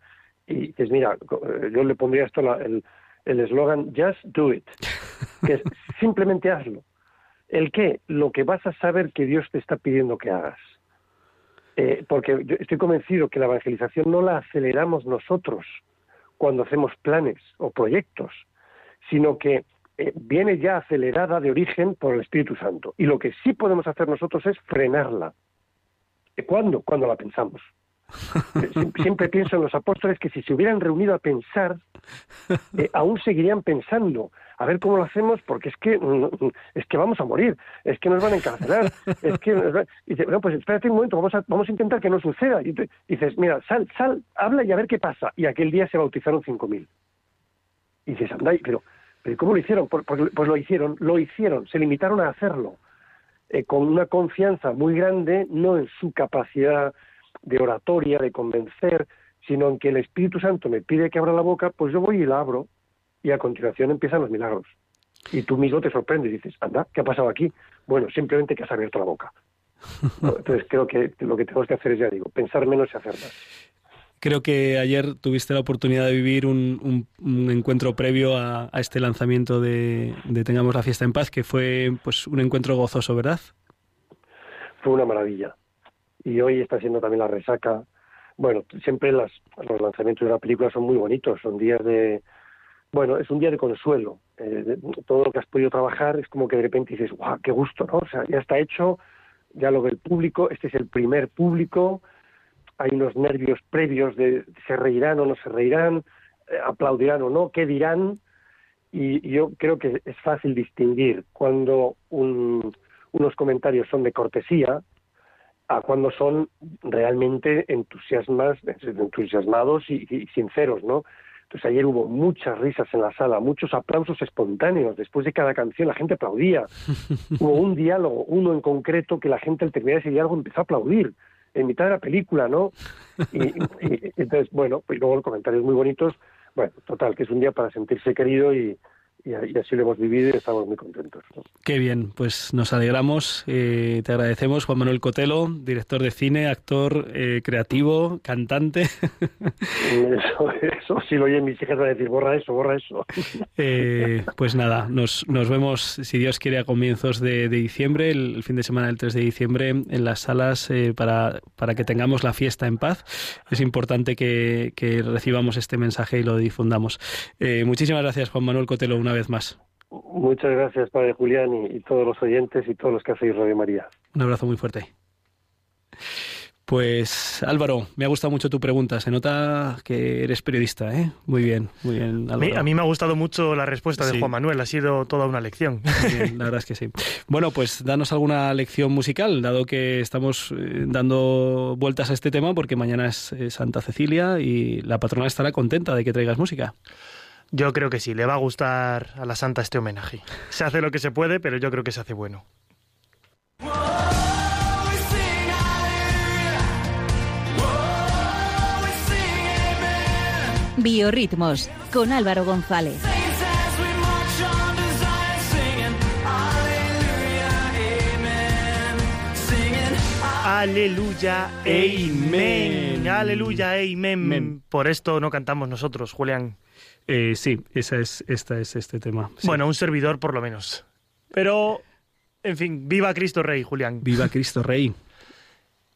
[SPEAKER 5] Y dices, mira, eh, yo le pondría esto el eslogan, just do it, que es simplemente hazlo. ¿El qué? Lo que vas a saber que Dios te está pidiendo que hagas. porque yo estoy convencido que la evangelización no la aceleramos nosotros, cuando hacemos planes o proyectos, sino que eh, viene ya acelerada de origen por el Espíritu Santo. Y lo que sí podemos hacer nosotros es frenarla. ¿Cuándo? Cuando la pensamos. Siempre pienso en los apóstoles que si se hubieran reunido a pensar, eh, aún seguirían pensando a ver cómo lo hacemos, porque es que mm, mm, es que vamos a morir, es que nos van a encarcelar, es que y dice, bueno, pues espérate un momento, vamos a, vamos a intentar que no suceda. Y dices, mira, sal, sal, habla y a ver qué pasa. Y aquel día se bautizaron 5.000. Y dices, anda, pero, pero ¿cómo lo hicieron? Pues, pues, lo hicieron, lo hicieron, se limitaron a hacerlo. Eh, con una confianza muy grande, no en su capacidad de oratoria, de convencer, sino en que el Espíritu Santo me pide que abra la boca, pues yo voy y la abro y a continuación empiezan los milagros. Y tú mismo te sorprendes y dices, anda, ¿qué ha pasado aquí? Bueno, simplemente que has abierto la boca. Entonces creo que lo que tenemos que hacer es, ya digo, pensar menos y hacer más.
[SPEAKER 3] Creo que ayer tuviste la oportunidad de vivir un, encuentro previo a, este lanzamiento de, Tengamos la fiesta en paz, que fue pues un encuentro gozoso, ¿verdad?
[SPEAKER 5] Fue una maravilla. Y hoy está siendo también la resaca. Bueno, siempre las, los lanzamientos de la película son muy bonitos, son días de, bueno, es un día de consuelo. Eh, todo lo que has podido trabajar es como que de repente dices, guau, qué gusto, ¿no? O sea, ya está hecho, ya lo ve el público, este es el primer público, hay unos nervios previos de se reirán o no se reirán, eh, aplaudirán o no, qué dirán, y, yo creo que es fácil distinguir cuando unos comentarios son de cortesía a cuando son realmente entusiasmas, entusiasmados y, y sinceros, ¿no? Entonces ayer hubo muchas risas en la sala, muchos aplausos espontáneos. Después de cada canción la gente aplaudía. hubo un diálogo, uno en concreto, que la gente al terminar ese diálogo empezó a aplaudir en mitad de la película, ¿no? Y, y- entonces, bueno, y luego los comentarios muy bonitos. Bueno, total, que es un día para sentirse querido y, y, así lo hemos vivido y estamos muy contentos. ¿no?
[SPEAKER 3] Qué bien, pues nos alegramos, eh, te agradecemos, Juan Manuel Cotelo, director de cine, actor, eh, creativo, cantante.
[SPEAKER 5] Eso, eso, si lo oyen mis hijas van a decir, borra eso, borra eso.
[SPEAKER 3] Eh, pues nada, nos, nos vemos, si Dios quiere, a comienzos de, de diciembre, el, el fin de semana del 3 de diciembre, en las salas para, para que tengamos la fiesta en paz. Es importante que, que recibamos este mensaje y lo difundamos. Muchísimas gracias, Juan Manuel Cotelo, una vez más.
[SPEAKER 5] Muchas gracias, Padre Julián, y, y todos los oyentes y todos los que hacéis Radio María.
[SPEAKER 3] Un abrazo muy fuerte. Pues Álvaro, me ha gustado mucho tu pregunta. Se nota que eres periodista, ¿eh? Muy bien, muy bien,
[SPEAKER 4] A mí, a mí me ha gustado mucho la respuesta de
[SPEAKER 3] Sí.
[SPEAKER 4] Juan Manuel, ha sido toda una lección.
[SPEAKER 3] Bien, la verdad es que sí. Bueno, pues danos alguna lección musical, dado que estamos eh, dando vueltas a este tema, porque mañana es eh, Santa Cecilia y la patrona estará contenta de que traigas música.
[SPEAKER 4] Yo creo que sí, le va a gustar a la santa este homenaje. Se hace lo que se puede, pero yo creo que se hace bueno.
[SPEAKER 1] Biorritmos con Álvaro González.
[SPEAKER 4] Aleluya, amén. Aleluya, amén. Por esto no cantamos nosotros, Julián.
[SPEAKER 3] Eh, sí, esa es, esta es este tema. Sí.
[SPEAKER 4] Bueno, un servidor por lo menos. Pero, en fin, viva Cristo Rey, Julián.
[SPEAKER 3] Viva Cristo Rey.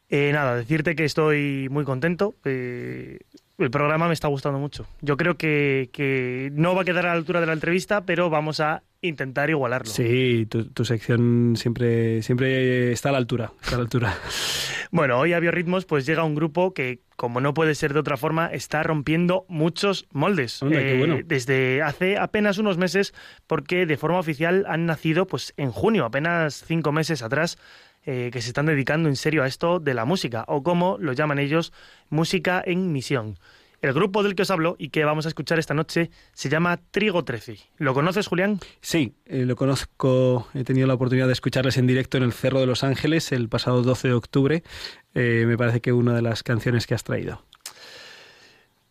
[SPEAKER 4] Eh, nada, decirte que estoy muy contento. eh, el programa me está gustando mucho. Yo creo que, que no va a quedar a la altura de la entrevista, pero vamos a intentar igualarlo.
[SPEAKER 3] Sí, tu, tu sección siempre, siempre está a la altura. Está a la altura.
[SPEAKER 4] Bueno, hoy a Biorritmos pues llega un grupo que, como no puede ser de otra forma, está rompiendo muchos moldes. Eh,
[SPEAKER 3] bueno.
[SPEAKER 4] Desde hace apenas unos meses, porque de forma oficial han nacido pues en junio, apenas cinco meses atrás, eh, que se están dedicando en serio a esto de la música, o como lo llaman ellos, música en misión. El grupo del que os hablo y que vamos a escuchar esta noche se llama Trigo 13. ¿Lo conoces, Julián?
[SPEAKER 3] Sí, eh, lo conozco, he tenido la oportunidad de escucharles en directo en el Cerro de los Ángeles el pasado 12 de octubre. Eh, me parece que una de las canciones que has traído.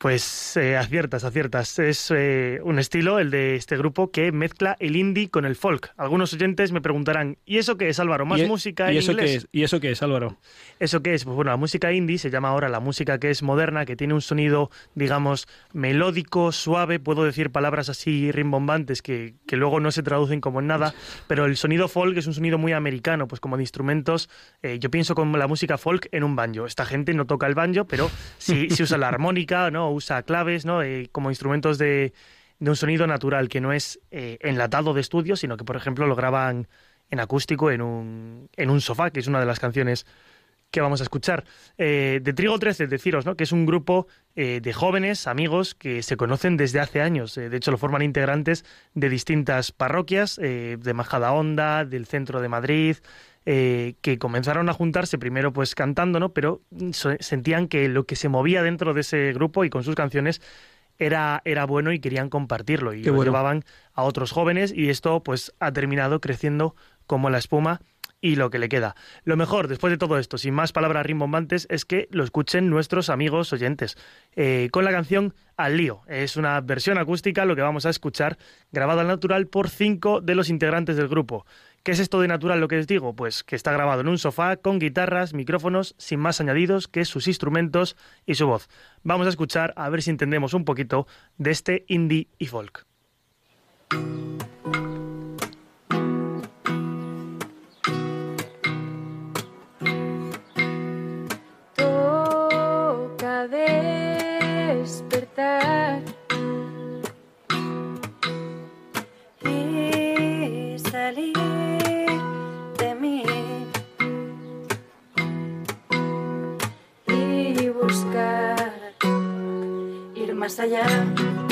[SPEAKER 4] Pues eh, aciertas, aciertas. Es eh, un estilo, el de este grupo, que mezcla el indie con el folk. Algunos oyentes me preguntarán, ¿y eso qué es, Álvaro? ¿Más
[SPEAKER 3] ¿Y, e-
[SPEAKER 4] música
[SPEAKER 3] ¿y
[SPEAKER 4] en
[SPEAKER 3] eso
[SPEAKER 4] inglés?
[SPEAKER 3] Qué es? ¿Y eso qué es, Álvaro?
[SPEAKER 4] ¿Eso qué es? Pues bueno, la música indie se llama ahora la música que es moderna, que tiene un sonido, digamos, melódico, suave. Puedo decir palabras así rimbombantes que, que luego no se traducen como en nada, pero el sonido folk es un sonido muy americano, pues como de instrumentos. eh, yo pienso como la música folk en un banjo. Esta gente no toca el banjo, pero sí, sí usa la armónica, ¿no? Usa claves, ¿no? Eh, como instrumentos de, de un sonido natural que no es eh, enlatado de estudio, sino que, por ejemplo, lo graban en acústico en un, en un sofá, que es una de las canciones que vamos a escuchar. Eh, de Trigo 13, deciros, ¿no? Que es un grupo de jóvenes, amigos, que se conocen desde hace años. De hecho, lo forman integrantes de distintas parroquias, de Majadahonda, del centro de Madrid, eh, que comenzaron a juntarse primero pues cantando, ¿no? Pero so- sentían que lo que se movía dentro de ese grupo y con sus canciones era, era bueno y querían compartirlo y lo
[SPEAKER 3] bueno.
[SPEAKER 4] llevaban a otros jóvenes y esto pues ha terminado creciendo como la espuma y lo que le queda. Lo mejor, después de todo esto, sin más palabras rimbombantes, es que lo escuchen nuestros amigos oyentes. Eh, con la canción Al lío. Es una versión acústica, lo que vamos a escuchar, grabado al natural por cinco de los integrantes del grupo. ¿Qué es esto de natural lo que os digo? Pues que está grabado en un sofá, con guitarras, micrófonos, sin más añadidos que sus instrumentos y su voz. Vamos a escuchar a ver si entendemos un poquito de este indie y folk.
[SPEAKER 6] toca despertar más allá.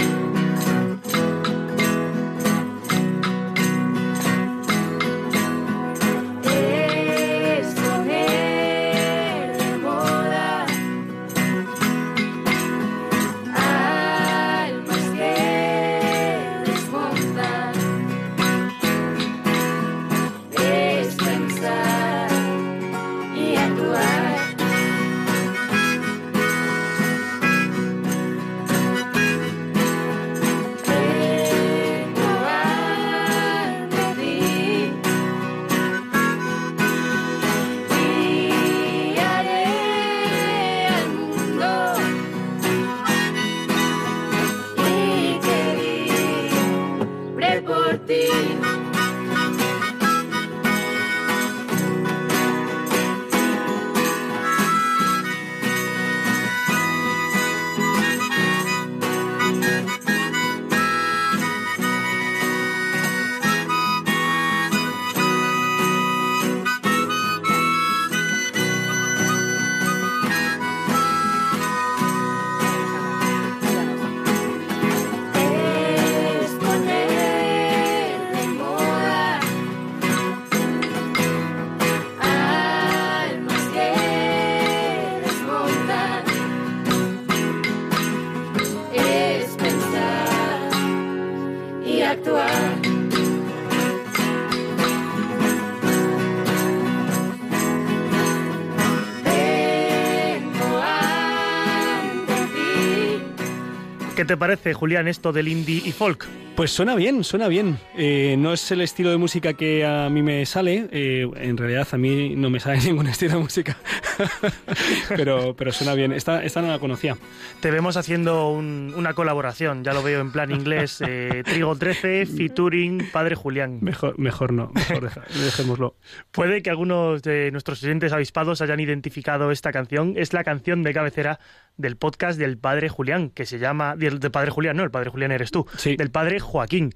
[SPEAKER 4] ¿Qué te parece, Julián, esto del indie y folk?
[SPEAKER 3] Pues suena bien, suena bien. Eh, no es el estilo de música que a mí me sale. eh, en realidad a mí no me sale ningún estilo de música. pero, pero suena bien. Esta, esta no la conocía.
[SPEAKER 4] Te vemos haciendo un- una colaboración, ya lo veo en plan inglés. eh, Trigo 13, featuring Padre Julián.
[SPEAKER 3] Mejor, mejor no, mejor deja- dejémoslo.
[SPEAKER 4] Puede que algunos de nuestros oyentes avispados hayan identificado esta canción. Es la canción de cabecera del podcast del Padre Julián, que se llama... Del, del Padre Julián, no, el Padre Julián eres tú.
[SPEAKER 3] Sí.
[SPEAKER 4] Del Padre Joaquín,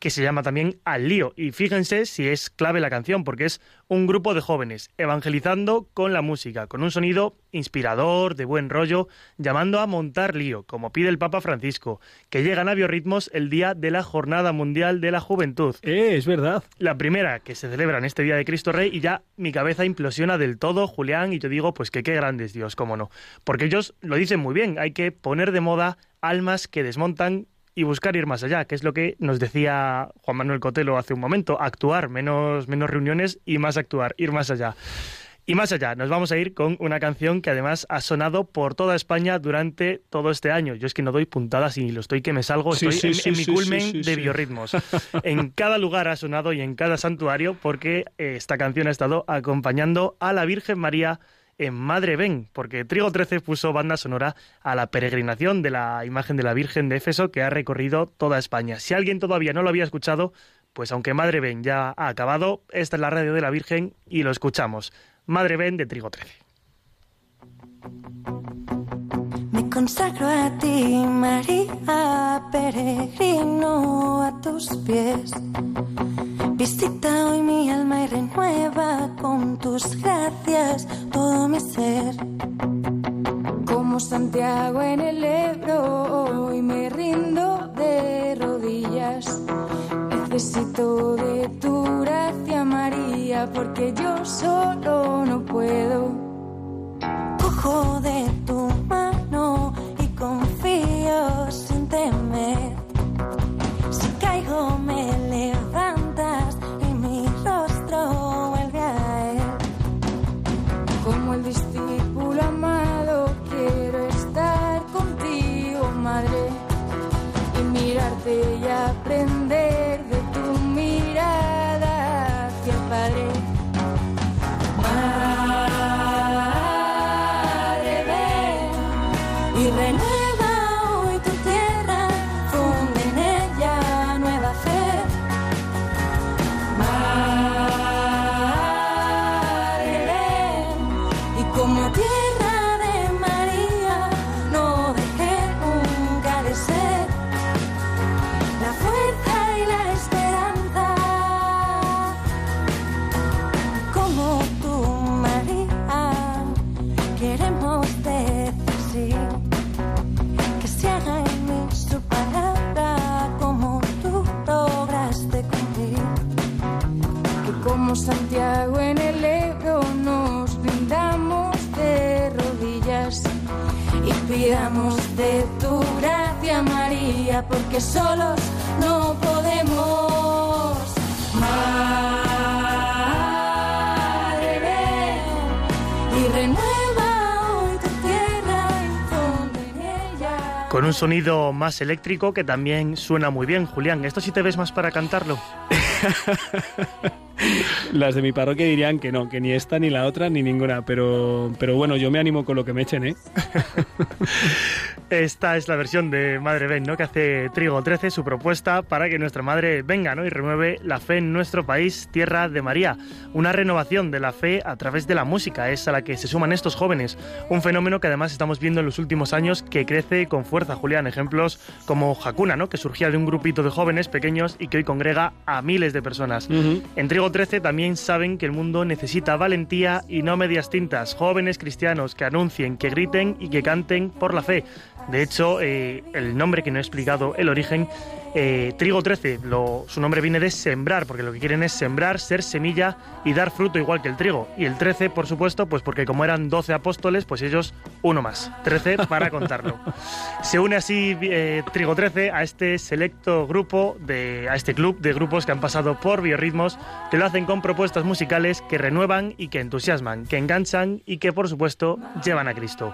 [SPEAKER 4] que se llama también Al Lío. Y fíjense si es clave la canción, porque es un grupo de jóvenes evangelizando con la música, con un sonido inspirador, de buen rollo, llamando a montar lío, como pide el Papa Francisco, que llegan a biorritmos el día de la Jornada Mundial de la Juventud
[SPEAKER 3] Eh, es verdad.
[SPEAKER 4] la primera que se celebra en este día de Cristo Rey y ya mi cabeza implosiona del todo, Julián, y yo digo, pues que qué grande es Dios, cómo no. Porque ellos lo dicen muy bien, hay que poner de moda almas que desmontan y buscar ir más allá, que es lo que nos decía Juan Manuel Cotelo hace un momento, actuar, menos, menos reuniones y más actuar, ir más allá. Y más allá, nos vamos a ir con una canción que además ha sonado por toda España durante todo este año. Yo es que no doy puntadas y lo estoy que me salgo,
[SPEAKER 3] Sí,
[SPEAKER 4] estoy
[SPEAKER 3] sí,
[SPEAKER 4] en, en mi culmen de biorritmos. En cada lugar ha sonado y en cada santuario porque eh, esta canción ha estado acompañando a la Virgen María en Madre Ven, porque Trigo 13 puso banda sonora a la peregrinación de la imagen de la Virgen de Éfeso que ha recorrido toda España. Si alguien todavía no lo había escuchado, pues aunque Madre Ven ya ha acabado, esta es la radio de la Virgen y lo escuchamos. Madre Ven de Trigo 13.
[SPEAKER 6] Consagro a ti, María, peregrino a tus pies. Visita hoy mi alma y renueva con tus gracias todo mi ser.
[SPEAKER 7] Como Santiago en el Ebro, hoy me rindo de rodillas. Necesito de tu gracia, María, porque yo solo no puedo.
[SPEAKER 4] Con un sonido más eléctrico que también suena muy bien, Julián. ¿Esto sí te ves más para cantarlo?
[SPEAKER 3] Las de mi parroquia dirían que no, que ni esta, ni la otra, ni ninguna. Pero, pero bueno, yo me animo con lo que me echen, ¿eh?
[SPEAKER 4] Esta es la versión de Madre Ven, ¿no? Que hace Trigo 13 su propuesta para que nuestra madre venga, ¿no? Y renueve la fe en nuestro país, tierra de María. Una renovación de la fe a través de la música es a la que se suman estos jóvenes. Un fenómeno que además estamos viendo en los últimos años que crece con fuerza, Julián. Ejemplos como Hakuna, ¿no? Que surgía de un grupito de jóvenes pequeños y que hoy congrega a miles de personas. En Trigo 13 también saben que el mundo necesita valentía y no medias tintas. Jóvenes cristianos que anuncien, que griten y que canten por la fe. De hecho, eh, el nombre que no he explicado, el origen, eh, Trigo 13, lo- su nombre viene de sembrar, porque lo que quieren es sembrar, ser semilla y dar fruto igual que el trigo. Y el 13, por supuesto, pues porque como eran 12 apóstoles, pues ellos uno más. 13 para contarlo. Se une así eh, Trigo 13 a este selecto grupo, de, a este club de grupos que han pasado por biorritmos, que lo hacen con propuestas musicales que renuevan y que entusiasman, que enganchan y que por supuesto llevan a Cristo.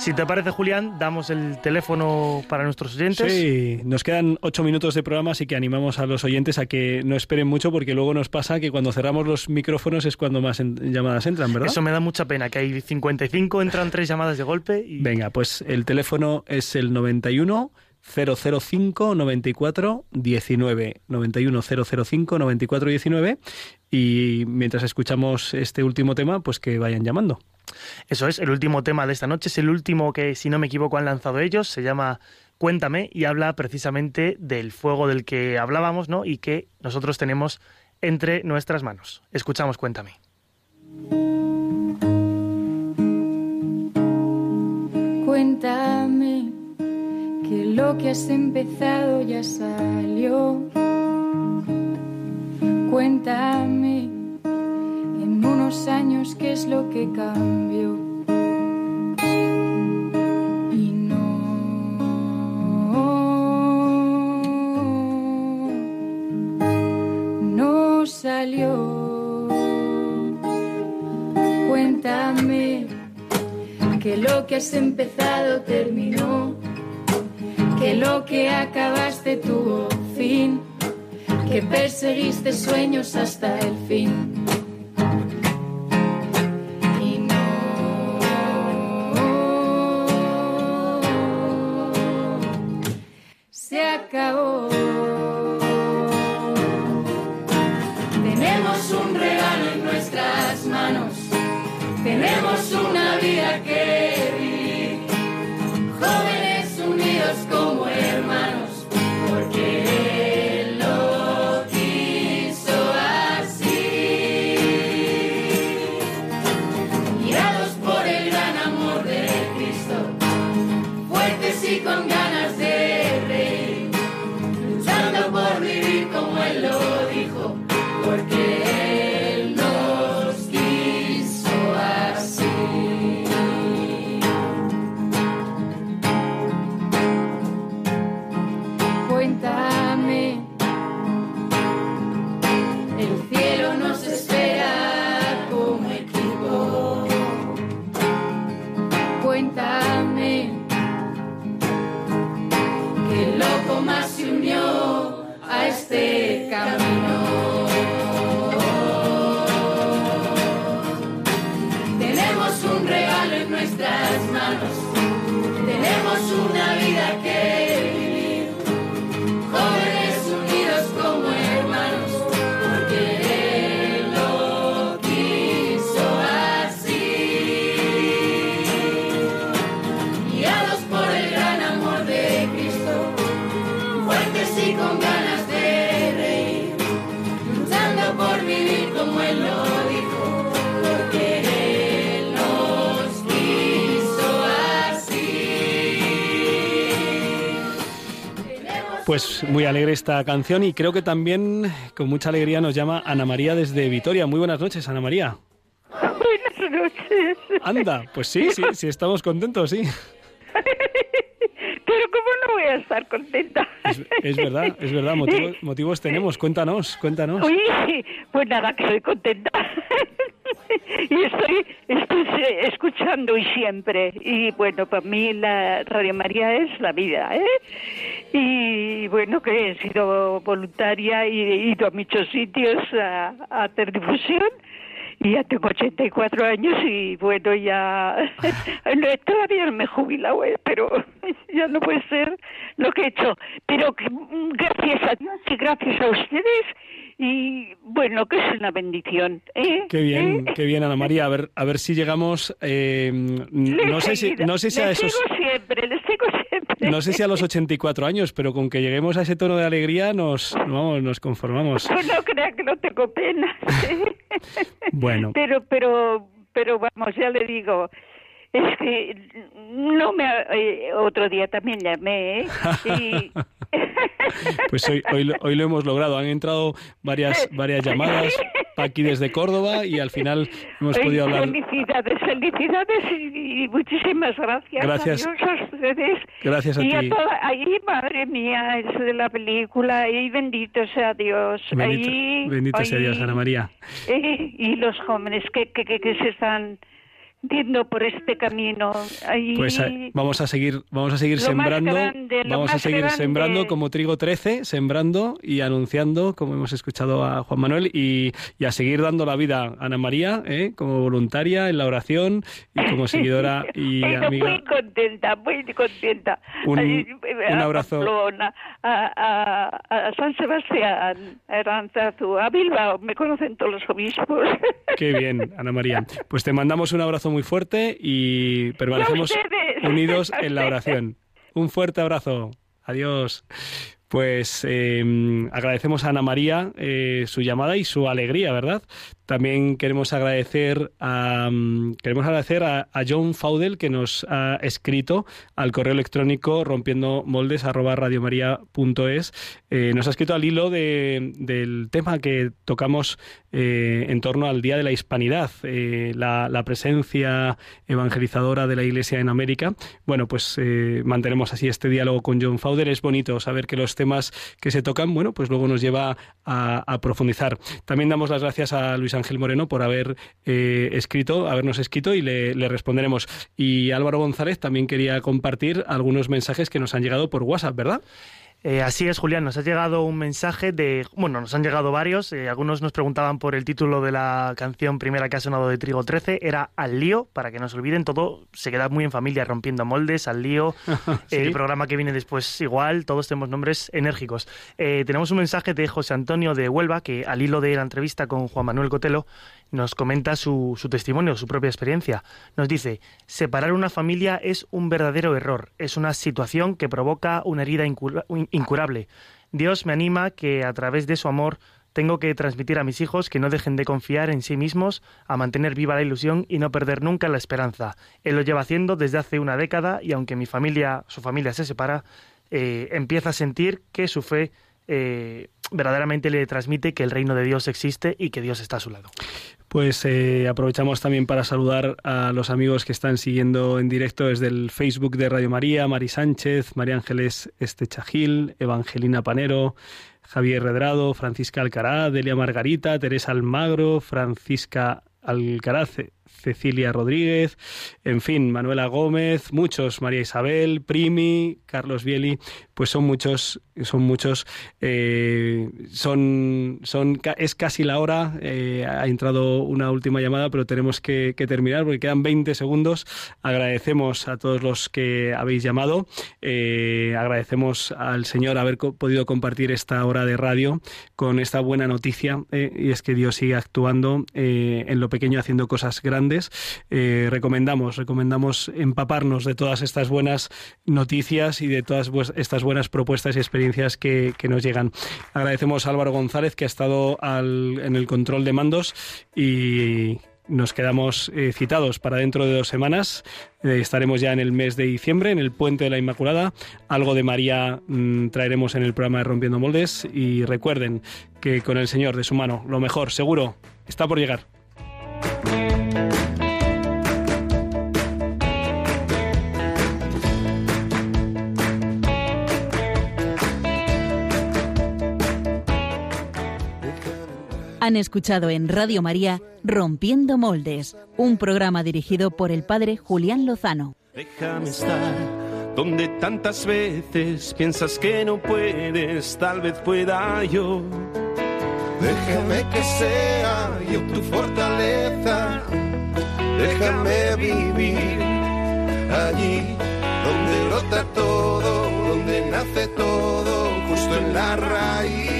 [SPEAKER 4] Si te parece, Julián, damos el teléfono para nuestros oyentes.
[SPEAKER 3] Sí, nos quedan ocho minutos de programa, así que animamos a los oyentes a que no esperen mucho, porque luego nos pasa que cuando cerramos los micrófonos es cuando más en- llamadas entran, ¿verdad?
[SPEAKER 4] Eso me da mucha pena, que hay 55, entran tres llamadas de golpe y...
[SPEAKER 3] Venga, pues el teléfono es el 91 005 94 19 91 005 94 19 y mientras escuchamos este último tema, pues que vayan llamando.
[SPEAKER 4] Eso es, el último tema de esta noche es el último que, si no me equivoco, han lanzado ellos. Se llama Cuéntame y habla precisamente del fuego del que hablábamos, ¿no? Y que nosotros tenemos entre nuestras manos. Escuchamos Cuéntame.
[SPEAKER 7] Cuéntame que lo que has empezado ya salió. Cuéntame unos años qué es lo que cambió. Y no, no salió. Cuéntame que lo que has empezado terminó, que lo que acabaste tuvo fin, que perseguiste sueños hasta el fin.
[SPEAKER 3] Esta canción y creo que también con mucha alegría nos llama Ana María desde Vitoria. Muy buenas noches, Ana María.
[SPEAKER 8] Buenas noches.
[SPEAKER 3] Anda, pues sí, sí, sí, estamos contentos, sí.
[SPEAKER 8] Pero ¿cómo no voy a estar contenta?
[SPEAKER 3] Es, es verdad, es verdad, motivos, motivos tenemos. Cuéntanos, cuéntanos.
[SPEAKER 8] Oye, pues nada, que soy contenta. y estoy, estoy eh, escuchando y siempre. Y bueno, para mí la Radio María es la vida, ¿eh? Y bueno, que he sido voluntaria y he ido a muchos sitios a, a hacer difusión. Y ya tengo 84 años y bueno, ya todavía no me he jubilado, ¿eh? pero ya no puede ser lo que he hecho. Pero mm, gracias a Dios y gracias a ustedes y bueno, que es una bendición. ¿eh?
[SPEAKER 3] Qué bien,
[SPEAKER 8] ¿Eh?
[SPEAKER 3] qué bien, Ana María. A ver, a ver si llegamos. eh, no sé si, no sé si a
[SPEAKER 8] les
[SPEAKER 3] esos,
[SPEAKER 8] sigo siempre, les sigo siempre.
[SPEAKER 3] no sé si a los 84 años, pero con que lleguemos a ese tono de alegría nos, vamos, nos conformamos.
[SPEAKER 8] Pues no crea que no tengo pena.
[SPEAKER 3] Bueno.
[SPEAKER 8] Pero, pero, pero vamos, ya le digo, es que no me... eh, otro día también llamé, ¿eh? Y...
[SPEAKER 3] Pues hoy, hoy, lo- hoy lo hemos logrado. Han entrado varias, varias llamadas aquí desde Córdoba y al final hemos
[SPEAKER 8] Ay,
[SPEAKER 3] podido hablar.
[SPEAKER 8] Felicidades, felicidades y, y muchísimas gracias.
[SPEAKER 3] Gracias.
[SPEAKER 8] A ustedes.
[SPEAKER 3] Gracias a
[SPEAKER 8] y
[SPEAKER 3] ti.
[SPEAKER 8] A toda, ahí, madre mía, es de la película. Y bendito sea Dios.
[SPEAKER 3] Bendito,
[SPEAKER 8] ahí,
[SPEAKER 3] bendito sea Dios, Ana María.
[SPEAKER 8] eh, y los jóvenes que, que, que, que se están yendo por este camino. Ahí-
[SPEAKER 3] Pues eh, vamos a seguir, vamos a seguir
[SPEAKER 8] Lo
[SPEAKER 3] sembrando,
[SPEAKER 8] grande,
[SPEAKER 3] vamos a seguir
[SPEAKER 8] grande.
[SPEAKER 3] sembrando como trigo 13, sembrando y anunciando, como hemos escuchado a Juan Manuel, y, y a seguir dando la vida a Ana María, ¿eh? como voluntaria en la oración y como seguidora y amiga.
[SPEAKER 8] Muy contenta, muy contenta.
[SPEAKER 3] Un- un
[SPEAKER 8] a
[SPEAKER 3] abrazo.
[SPEAKER 8] Pamplona, a, a- a San Sebastián, a Aranzazu, a Bilbao, me conocen todos los obispos.
[SPEAKER 3] Qué bien, Ana María. Pues te mandamos un abrazo muy fuerte y permanecemos unidos en la oración. Un fuerte abrazo. Adiós. Pues eh, agradecemos a Ana María eh, su llamada y su alegría, ¿verdad? También queremos agradecer a mm, queremos agradecer a, John Faudel que nos ha escrito al correo electrónico rompiendo moldes Eh, nos ha escrito al hilo de- del tema que tocamos eh, en torno al Día de la Hispanidad, eh, la, presencia evangelizadora de la Iglesia en América. Bueno, pues mantenemos así este diálogo con John Fowler. Es bonito saber que los temas que se tocan, bueno, pues luego nos lleva a, a profundizar. También damos las gracias a Luis Ángel Moreno por haber eh, escrito, habernos escrito y le, le responderemos. Y Álvaro González también quería compartir algunos mensajes que nos han llegado por WhatsApp, ¿verdad?
[SPEAKER 4] Eh, así es, Julián. Nos ha llegado un mensaje de. Bueno, nos han llegado varios. eh, algunos nos preguntaban por el título de la canción primera que ha sonado de Trigo 13. Era Al lío, para que no se olviden. Todo se queda muy en familia, rompiendo moldes, Al lío.
[SPEAKER 3] Sí.
[SPEAKER 4] El programa que viene después, igual. Todos tenemos nombres enérgicos. Eh, tenemos un mensaje de José Antonio de Huelva, que al hilo de la entrevista con Juan Manuel Cotelo, nos comenta su, su testimonio, su propia experiencia. Nos dice, separar una familia es un verdadero error, es una situación que provoca una herida incura- incurable. Dios me anima que a través de su amor tengo que transmitir a mis hijos que no dejen de confiar en sí mismos, a mantener viva la ilusión y no perder nunca la esperanza. Él lo lleva haciendo desde hace una década y aunque mi familia, su familia se separa, eh, empieza a sentir que su fe eh, verdaderamente le transmite que el reino de Dios existe y que Dios está a su lado.
[SPEAKER 3] Pues eh, aprovechamos también para saludar a los amigos que están siguiendo en directo desde el Facebook de Radio María, Mari Sánchez, María Ángeles Estechagil, Evangelina Panero, Javier Redrado, Francisca Alcaraz, Delia Margarita, Teresa Almagro, Francisca Alcaraz, Cecilia Rodríguez, en fin, Manuela Gómez, muchos, María Isabel, Primi, Carlos Bieli, pues son muchos, son muchos, eh, son, son, es casi la hora, eh, ha entrado una última llamada, pero tenemos que, terminar porque quedan 20 segundos. Agradecemos a todos los que habéis llamado, eh, agradecemos al Señor haber podido compartir esta hora de radio con esta buena noticia, eh, y es que Dios sigue actuando eh, en lo pequeño, haciendo cosas grandes. Eh, recomendamos, recomendamos empaparnos de todas estas buenas noticias y de todas estas buenas propuestas y experiencias que, que nos llegan. Agradecemos a Álvaro González, que ha estado al- en el control de mandos y nos quedamos eh, citados para dentro de dos semanas. Eh, estaremos ya en el mes de diciembre, en el Puente de la Inmaculada. Algo de María mm, traeremos en el programa de Rompiendo Moldes. Y recuerden que con el Señor de su mano, lo mejor, seguro, está por llegar.
[SPEAKER 1] Han escuchado en Radio María Rompiendo Moldes, un programa dirigido por el padre Julián Lozano.
[SPEAKER 9] Déjame estar donde tantas veces piensas que no puedes, tal vez pueda yo.
[SPEAKER 2] Déjame que sea yo tu fortaleza. Déjame vivir allí donde brota todo, donde nace todo, justo en la raíz.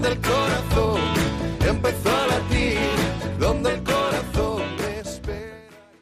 [SPEAKER 2] Donde el corazón